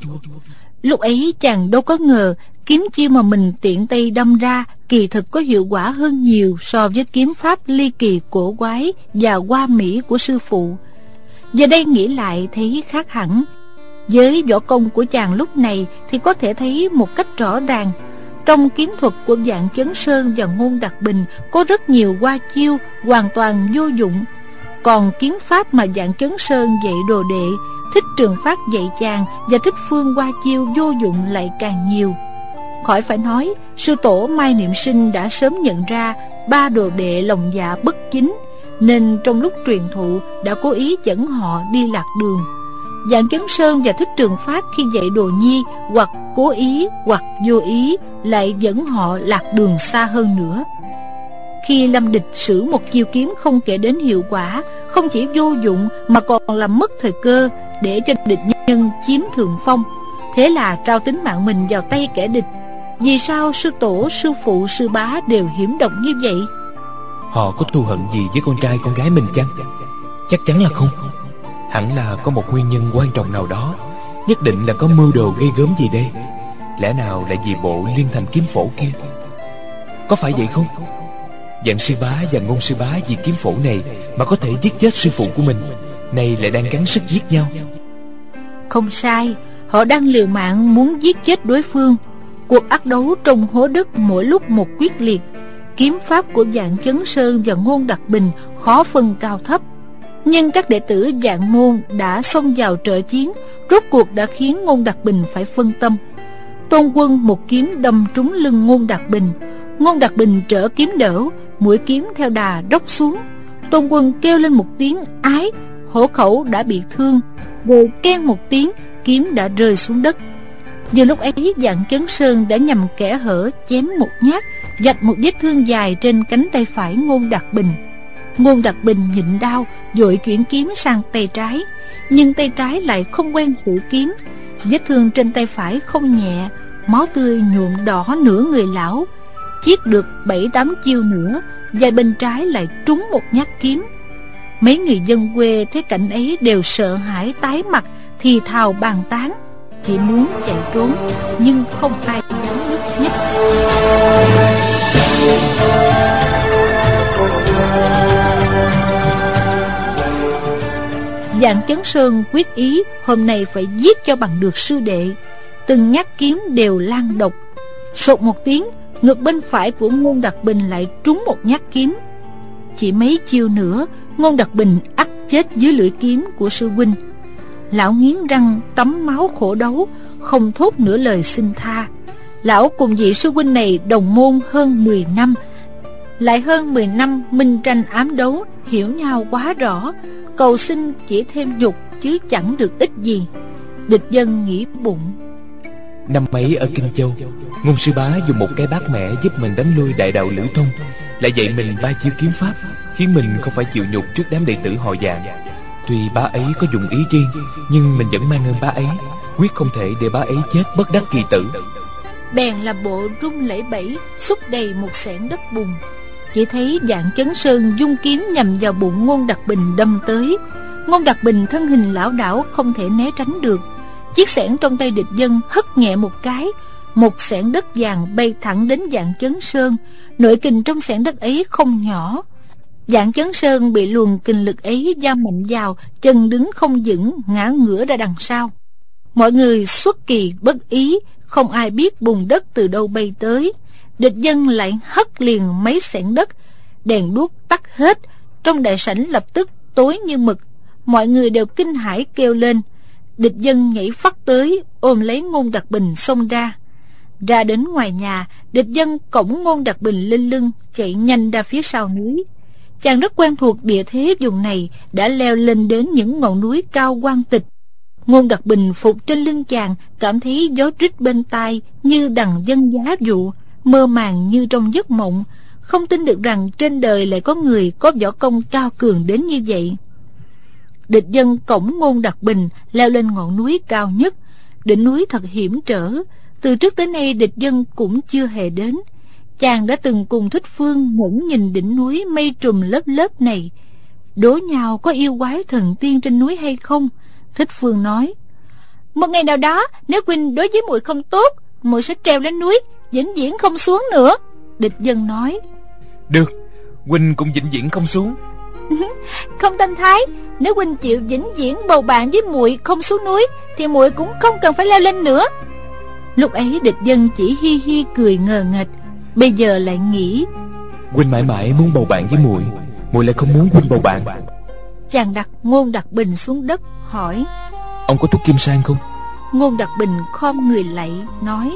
Lúc ấy chàng đâu có ngờ kiếm chiêu mà mình tiện tay đâm ra kỳ thực có hiệu quả hơn nhiều so với kiếm pháp ly kỳ cổ quái và hoa mỹ của sư phụ. Giờ đây nghĩ lại thấy khác hẳn. Với võ công của chàng lúc này thì có thể thấy một cách rõ ràng. Trong kiếm thuật của dạng chấn sơn và ngôn đặc bình có rất nhiều qua chiêu hoàn toàn vô dụng. Còn kiếm pháp mà dạng chấn sơn dạy đồ đệ, thích trường phát dạy chàng và thích phương qua chiêu vô dụng lại càng nhiều khỏi phải nói, sư tổ mai niệm sinh đã sớm nhận ra ba đồ đệ lòng dạ bất chính, nên trong lúc truyền thụ đã cố ý dẫn họ đi lạc đường dạng chấn sơn và thích trường phát khi dạy đồ nhi hoặc cố ý hoặc vô ý lại dẫn họ lạc đường xa hơn nữa. Khi lâm địch sử một chiêu kiếm không kể đến hiệu quả, không chỉ vô dụng mà còn làm mất thời cơ để cho địch nhân chiếm thượng phong. Thế là trao tính mạng mình vào tay kẻ địch. Vì sao sư tổ, sư phụ, sư bá đều hiểm độc như vậy? Họ có thù hận gì với con trai, con gái mình chăng? Chắc chắn là không hẳn là có một nguyên nhân quan trọng nào đó. Nhất định là có mưu đồ gây gớm gì đây. Lẽ nào lại vì bộ liên thành kiếm phổ kia? Có phải vậy không? Dạng sư bá và ngôn sư bá vì kiếm phổ này Mà có thể giết chết sư phụ của mình Này lại đang gắng sức giết nhau. Không sai, Họ đang liều mạng muốn giết chết đối phương. Cuộc ác đấu trong hố đất mỗi lúc một quyết liệt. Kiếm pháp của dạng chấn sơn và ngôn đặc bình Khó phân cao thấp. Nhưng các đệ tử dạng môn đã xông vào trợ chiến, Rốt cuộc đã khiến ngôn đặc bình phải phân tâm. Tôn quân một kiếm đâm trúng lưng ngôn đạt bình. Ngôn đạt bình trở kiếm đỡ Mũi kiếm theo đà đốc xuống. Tôn quân kêu lên một tiếng ái, Hổ khẩu đã bị thương. Rồi khen một tiếng, Kiếm đã rơi xuống đất. Giờ lúc ấy, dạng chấn sơn đã nhằm kẻ hở Chém một nhát, Gạch một vết thương dài trên cánh tay phải Ngôn Đạt Bình. Ngôn đặc Bình nhịn đau, Dội chuyển kiếm sang tay trái. Nhưng tay trái lại không quen phủ kiếm. Vết thương trên tay phải không nhẹ, Máu tươi nhuộm đỏ nửa người lão. Chiết được bảy tám chiêu nữa Dài bên trái lại trúng một nhát kiếm. Mấy người dân quê thấy cảnh ấy đều sợ hãi tái mặt, Thì thào bàn tán. Chỉ muốn chạy trốn, Nhưng không ai dám nhúc nhích. Dạng chấn sơn quyết ý Hôm nay phải giết cho bằng được sư đệ. Từng nhát kiếm đều lan độc. Sột một tiếng, Ngực bên phải của Ngôn Đặc Bình lại trúng một nhát kiếm. Chỉ mấy chiêu nữa, Ngôn Đặc Bình ắt chết dưới lưỡi kiếm của sư huynh. Lão nghiến răng, tắm máu khổ đấu, Không thốt nửa lời xin tha. Lão cùng vị sư huynh này đồng môn hơn 10 năm. Lại hơn 10 năm minh tranh ám đấu, Hiểu nhau quá rõ. Cầu xin chỉ thêm nhục chứ chẳng được ích gì. Địch dân nghĩ bụng. Năm ấy ở Kinh Châu Ngôn sư bá dùng một cái bát mẹ giúp mình đánh lui đại đạo Lữ Thông Lại dạy mình ba chiêu kiếm pháp Khiến mình không phải chịu nhục trước đám đệ tử họ dạng Tuy bá ấy có dùng ý riêng Nhưng mình vẫn mang ơn bá ấy Quyết không thể để bá ấy chết bất đắc kỳ tử. Bèn là bộ rung lẫy bẫy Xúc đầy một sẻn đất bùn chỉ thấy dạng chấn sơn dung kiếm nhằm vào bụng ngôn đặc bình đâm tới. Ngôn đặc bình thân hình lão đảo không thể né tránh được. Chiếc xẻng trong tay địch dân hất nhẹ một cái, Một xẻng đất vàng bay thẳng đến dạng chấn sơn. Nội kình trong xẻng đất ấy không nhỏ. Dạng chấn sơn bị luồng kình lực ấy giam mạnh vào, Chân đứng không vững, ngã ngửa ra đằng sau. Mọi người xuất kỳ bất ý, Không ai biết bùn đất từ đâu bay tới. Địch dân lại hất liền mấy xẻng đất. Đèn đuốc tắt hết. Trong đại sảnh lập tức tối như mực. Mọi người đều kinh hãi kêu lên. Địch dân nhảy phát tới, Ôm lấy ngôn đặc bình xông ra. Ra đến ngoài nhà, Địch dân cổng ngôn đặc bình lên lưng, Chạy nhanh ra phía sau núi. Chàng rất quen thuộc địa thế vùng này, Đã leo lên đến những ngọn núi cao quan tịch. Ngôn đặc bình phục trên lưng chàng, Cảm thấy gió rít bên tai Như đằng dân giá dụ. Mơ màng như trong giấc mộng Không tin được rằng trên đời lại có người Có võ công cao cường đến như vậy Địch dân cổng ngôn đặc bình leo lên ngọn núi cao nhất. Đỉnh núi thật hiểm trở. Từ trước tới nay địch dân cũng chưa hề đến. Chàng đã từng cùng thích phương ngẩng nhìn đỉnh núi mây trùm lớp lớp này. Đố nhau có yêu quái thần tiên trên núi hay không? Thích phương nói. Một ngày nào đó, nếu huynh đối với muội không tốt, muội sẽ treo lên núi, vĩnh viễn không xuống nữa. Địch dân nói. Được, huynh cũng vĩnh viễn không xuống. không tâm thái nếu huynh chịu vĩnh viễn bầu bạn với muội không xuống núi thì muội cũng không cần phải leo lên nữa lúc ấy địch dân chỉ hi hi cười ngờ nghệch bây giờ lại nghĩ huynh mãi mãi muốn bầu bạn với muội muội lại không muốn huynh bầu bạn chàng đặt ngôn đặt bình xuống đất hỏi ông có thuốc kim sang không ngôn đặt bình khom người lạy nói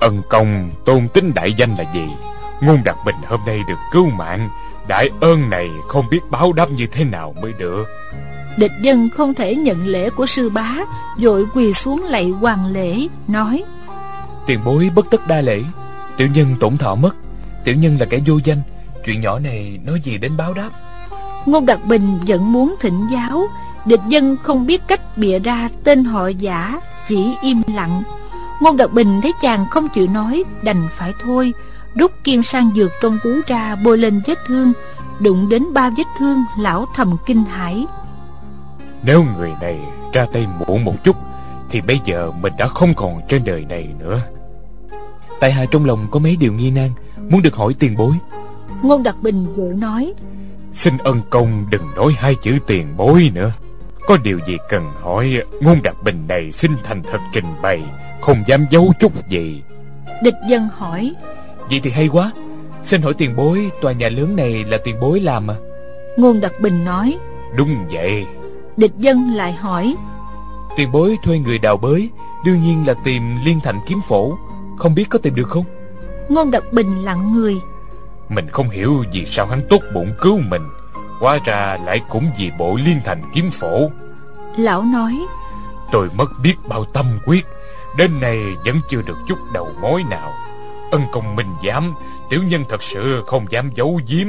ân công tôn tính đại danh là gì? Ngôn đặt bình hôm nay được cứu mạng. Đại ơn này không biết báo đáp như thế nào mới được. Địch dân không thể nhận lễ của sư bá Vội quỳ xuống lạy hoàng lễ Nói. Tiền bối bất tất đa lễ. Tiểu nhân tổn thọ mất. Tiểu nhân là kẻ vô danh. Chuyện nhỏ này nói gì đến báo đáp? Ngôn Đạt Bình vẫn muốn thỉnh giáo. Địch dân không biết cách bịa ra tên họ giả Chỉ im lặng Ngôn Đạt Bình thấy chàng không chịu nói Đành phải thôi. Rút kim sang dược trong túi ra bôi lên vết thương. Đụng đến ba vết thương Lão thầm kinh hãi. Nếu người này ra tay muộn một chút Thì bây giờ mình đã không còn trên đời này nữa. Tại hạ trong lòng có mấy điều nghi nan Muốn được hỏi tiền bối. Ngôn Đặc Bình vội nói Xin ân công đừng nói hai chữ tiền bối nữa. Có điều gì cần hỏi Ngôn Đặc Bình này xin thành thật trình bày Không dám giấu chút gì. Địch dân hỏi. Vậy thì hay quá. Xin hỏi tiền bối Tòa nhà lớn này là tiền bối làm à? Ngôn Đặc Bình nói. Đúng vậy. Địch dân lại hỏi. Tiền bối thuê người đào bới Đương nhiên là tìm liên thành kiếm phổ. Không biết có tìm được không? Ngôn Đặc Bình lặng người. Mình không hiểu vì sao hắn tốt bụng cứu mình. Hóa ra lại cũng vì bộ liên thành kiếm phổ. Lão nói. Tôi mất biết bao tâm quyết Đến nay vẫn chưa được chút đầu mối nào. Ân công minh dám Tiểu nhân thật sự không dám giấu giếm.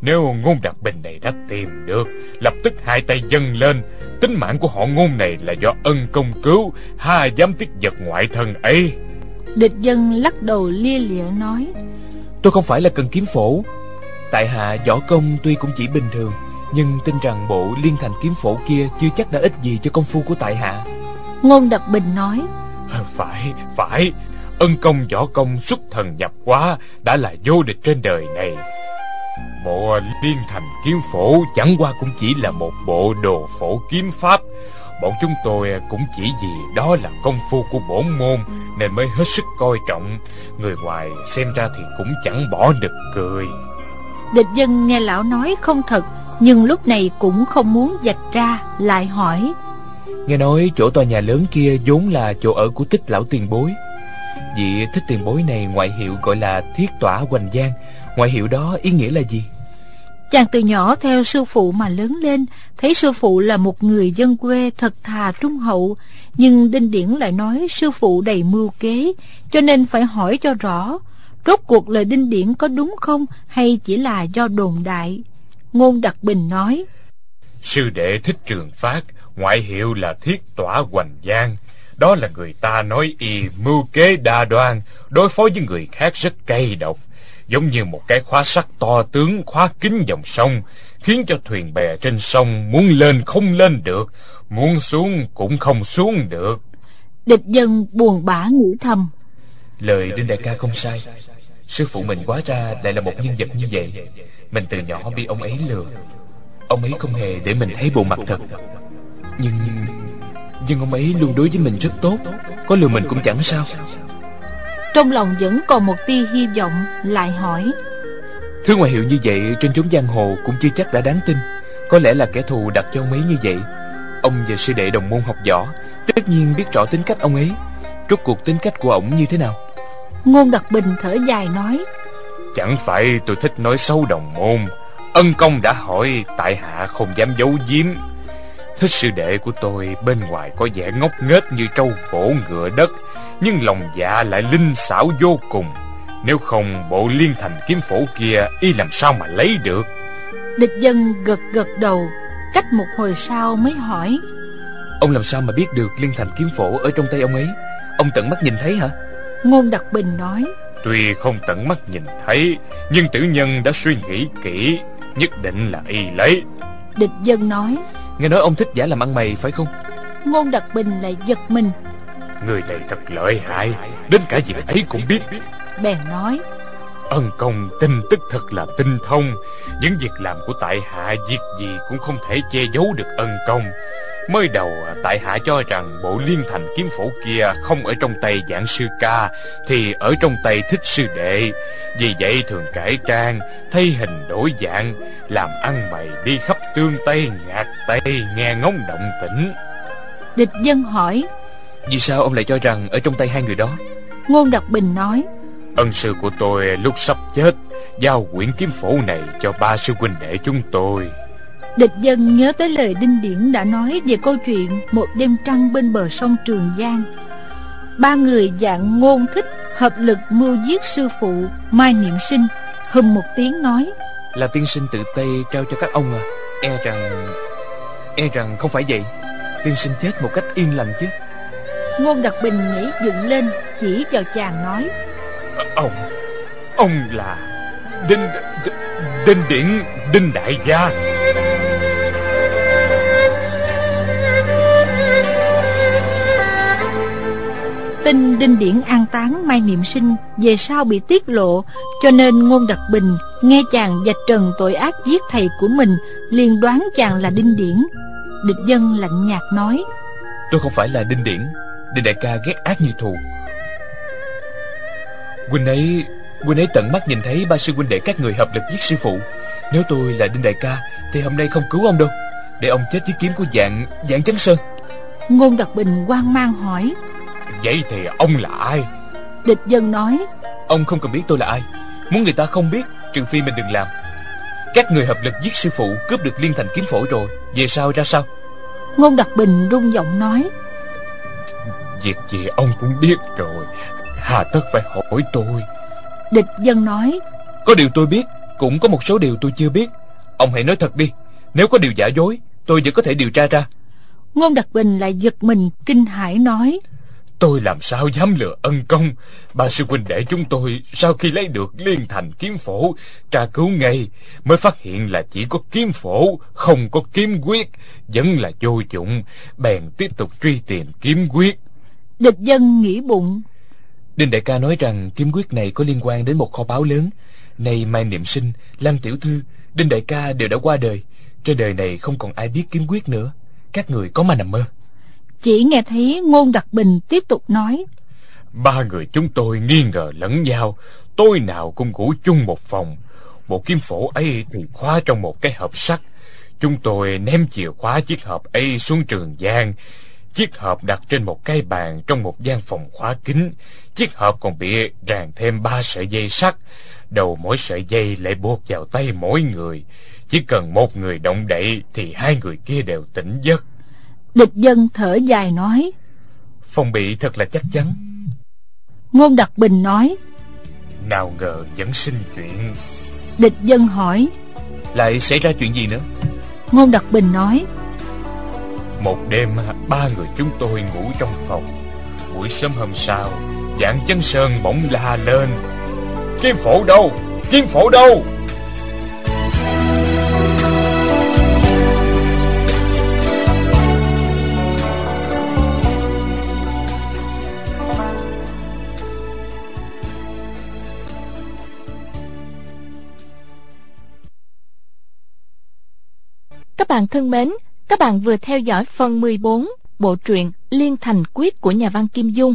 Nếu ngôn đặc bình này đã tìm được Lập tức hai tay dâng lên. Tính mạng của họ ngôn này là do ân công cứu Ha dám tiết vật ngoại thân ấy. Địch dân lắc đầu lia lịa nói Tôi không phải là cần kiếm phổ. Tại hạ võ công tuy cũng chỉ bình thường Nhưng tin rằng bộ liên thành kiếm phổ kia Chưa chắc đã ích gì cho công phu của tại hạ. Ngôn Đặc Bình nói Phải, phải. Ân công võ công xuất thần nhập quá Đã là vô địch trên đời này. Bộ liên thành kiếm phổ Chẳng qua cũng chỉ là một bộ đồ phổ kiếm pháp. Bọn chúng tôi cũng chỉ vì đó là công phu của bổn môn Nên mới hết sức coi trọng. Người ngoài xem ra thì cũng chẳng bỏ được cười. Địch dân nghe lão nói không thật Nhưng lúc này cũng không muốn dạch ra Lại hỏi Nghe nói chỗ tòa nhà lớn kia vốn là chỗ ở của tích lão tiền bối. Vị thích tiền bối này ngoại hiệu gọi là thiết tỏa hoành giang. Ngoại hiệu đó ý nghĩa là gì? Chàng từ nhỏ theo sư phụ mà lớn lên Thấy sư phụ là một người dân quê thật thà trung hậu. Nhưng Đinh Điển lại nói sư phụ đầy mưu kế Cho nên phải hỏi cho rõ Rốt cuộc lời Đinh Điển có đúng không Hay chỉ là do đồn đại? Ngôn Đặc Bình nói Sư đệ thích trường phát Ngoại hiệu là thiết tỏa hoành giang. Đó là người ta nói y mưu kế đa đoan Đối phó với người khác rất cay độc. Giống như một cái khóa sắt to tướng khóa kín dòng sông Khiến cho thuyền bè trên sông Muốn lên không lên được Muốn xuống cũng không xuống được. Địch dân buồn bã nghĩ thầm. Lời Đinh Đại ca không sai. Sư phụ mình quá ra lại là một nhân vật như vậy. Mình từ nhỏ bị ông ấy lừa. Ông ấy không hề để mình thấy bộ mặt thật Nhưng Nhưng ông ấy luôn đối với mình rất tốt. Có lừa mình cũng chẳng sao. Trong lòng vẫn còn một tia hy vọng Lại hỏi. Thứ ngoại hiệu như vậy trên chốn giang hồ Cũng chưa chắc đã đáng tin. Có lẽ là kẻ thù đặt cho ông ấy như vậy. Ông và sư đệ đồng môn học võ Tất nhiên biết rõ tính cách ông ấy. Rốt cuộc tính cách của ổng như thế nào? Ngôn Đặc Bình thở dài nói. Chẳng phải tôi thích nói xấu đồng môn. Ân công đã hỏi Tại hạ không dám giấu giếm Thích sư đệ của tôi Bên ngoài có vẻ ngốc nghếch như trâu cổ ngựa đất Nhưng lòng dạ lại linh xảo vô cùng. Nếu không bộ liên thành kiếm phổ kia Y làm sao mà lấy được? Địch dân gật gật đầu Cách một hồi sau mới hỏi. Ông làm sao mà biết được liên thành kiếm phổ Ở trong tay ông ấy? Ông tận mắt nhìn thấy hả? Ngôn Đặc Bình nói. Tuy không tận mắt nhìn thấy Nhưng tiểu nhân đã suy nghĩ kỹ Nhất định là y lấy. Địch dân nói Nghe nói ông thích giả làm ăn mày phải không? Ngôn Đặc Bình lại giật mình. Người này thật lợi hại Đến cả việc ấy cũng biết. Bèn nói Ân công tin tức thật là tinh thông Những việc làm của tại hạ Việc gì cũng không thể che giấu được ân công. Mới đầu tại hạ cho rằng bộ liên thành kiếm phổ kia Không ở trong tay giảng sư ca Thì ở trong tay thích sư đệ. Vì vậy thường cải trang Thay hình đổi dạng Làm ăn mày đi khắp tương Tây Ngạc Tây Nghe ngóng động tĩnh Địch dân hỏi Vì sao ông lại cho rằng ở trong tay hai người đó Ngôn Đặc Bình nói Ân sư của tôi lúc sắp chết Giao quyển kiếm phổ này cho ba sư huynh đệ chúng tôi Địch dân nhớ tới lời Đinh Điển đã nói về câu chuyện một đêm trăng bên bờ sông Trường Giang. Ba người dạng ngôn thích hợp lực mưu giết sư phụ Mai Niệm Sinh, hùm một tiếng nói. Là tiên sinh tự tay trao cho các ông à E rằng... E rằng không phải vậy. Tiên sinh chết một cách yên lành chứ. Ngôn Đặc Bình nhảy dựng lên chỉ vào chàng nói. Ông Ông là Đinh Đinh, đinh Điển Đinh Đại Gia. Tin Đinh Điển an táng Mai Niệm Sinh về sau bị tiết lộ, cho nên Ngôn Đặc Bình nghe chàng dạch trần tội ác giết thầy của mình, liền đoán chàng là Đinh Điển. Địch dân lạnh nhạt nói, Tôi không phải là Đinh Điển Đinh đại ca ghét ác như thù. Huynh ấy Huynh ấy tận mắt nhìn thấy ba sư huynh đệ các người hợp lực giết sư phụ. Nếu tôi là Đinh đại ca Thì hôm nay không cứu ông đâu. Để ông chết với kiếm của dạng Dạng chấn sơn. Ngôn Đặc Bình hoang mang hỏi Vậy thì ông là ai? Địch dân nói Ông không cần biết tôi là ai. Muốn người ta không biết Trừ phi mình đừng làm. Các người hợp lực giết sư phụ Cướp được liên thành kiếm phổ rồi. Về sau ra sao? Ngôn Đặc Bình rung giọng nói. Việc gì ông cũng biết rồi. Hà tất phải hỏi tôi. Địch dân nói. Có điều tôi biết Cũng có một số điều tôi chưa biết. Ông hãy nói thật đi. Nếu có điều giả dối Tôi vẫn có thể điều tra ra. Ngôn Đặc Bình lại giật mình kinh hãi nói Tôi làm sao dám lừa ân công? Bà sư huynh đệ chúng tôi Sau khi lấy được liên thành kiếm phổ Tra cứu ngay Mới phát hiện là chỉ có kiếm phổ Không có kiếm quyết Vẫn là vô dụng Bèn tiếp tục truy tìm kiếm quyết. Địch dân nghĩ bụng. Đinh đại ca nói rằng kiếm quyết này có liên quan đến một kho báu lớn. Này Mai Niệm Sinh, Lăng Tiểu Thư Đinh đại ca đều đã qua đời. Trên đời này không còn ai biết kiếm quyết nữa. Các người có mà nằm mơ chỉ nghe thấy ngôn đặc bình tiếp tục nói Ba người chúng tôi nghi ngờ lẫn nhau, Tôi nào cũng ngủ chung một phòng Bộ kim phổ ấy thì khóa trong một cái hộp sắt Chúng tôi ném chìa khóa chiếc hộp ấy xuống trường giang Chiếc hộp đặt trên một cái bàn trong một gian phòng khóa kín. Chiếc hộp còn bị ràng thêm ba sợi dây sắt. Đầu mỗi sợi dây lại buộc vào tay mỗi người. Chỉ cần một người động đậy thì hai người kia đều tỉnh giấc. Địch dân thở dài nói. Phòng bị thật là chắc chắn. Ngôn Đặc Bình nói. Nào ngờ vẫn sinh chuyện. Địch dân hỏi. Lại xảy ra chuyện gì nữa? Ngôn Đặc Bình nói. Một đêm ba người chúng tôi ngủ trong phòng Buổi sớm hôm sau Dạng chân sơn bỗng la lên Kim phổ đâu Kim phổ đâu Các bạn thân mến, các bạn vừa theo dõi phần 14 bộ truyện Liên Thành Quyết của nhà văn Kim Dung.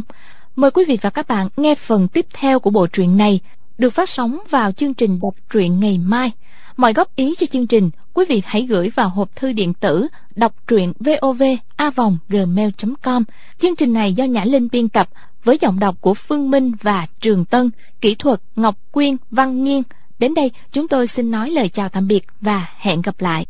Mời quý vị và các bạn nghe phần tiếp theo của bộ truyện này được phát sóng vào chương trình đọc truyện ngày mai. Mọi góp ý cho chương trình, quý vị hãy gửi vào hộp thư điện tử đọc truyện vovavonggmail.com. Chương trình này do Nhã Linh biên tập với giọng đọc của Phương Minh và Trường Tân, kỹ thuật Ngọc Quyên, Văn Nhiên. Đến đây chúng tôi xin nói lời chào tạm biệt và hẹn gặp lại.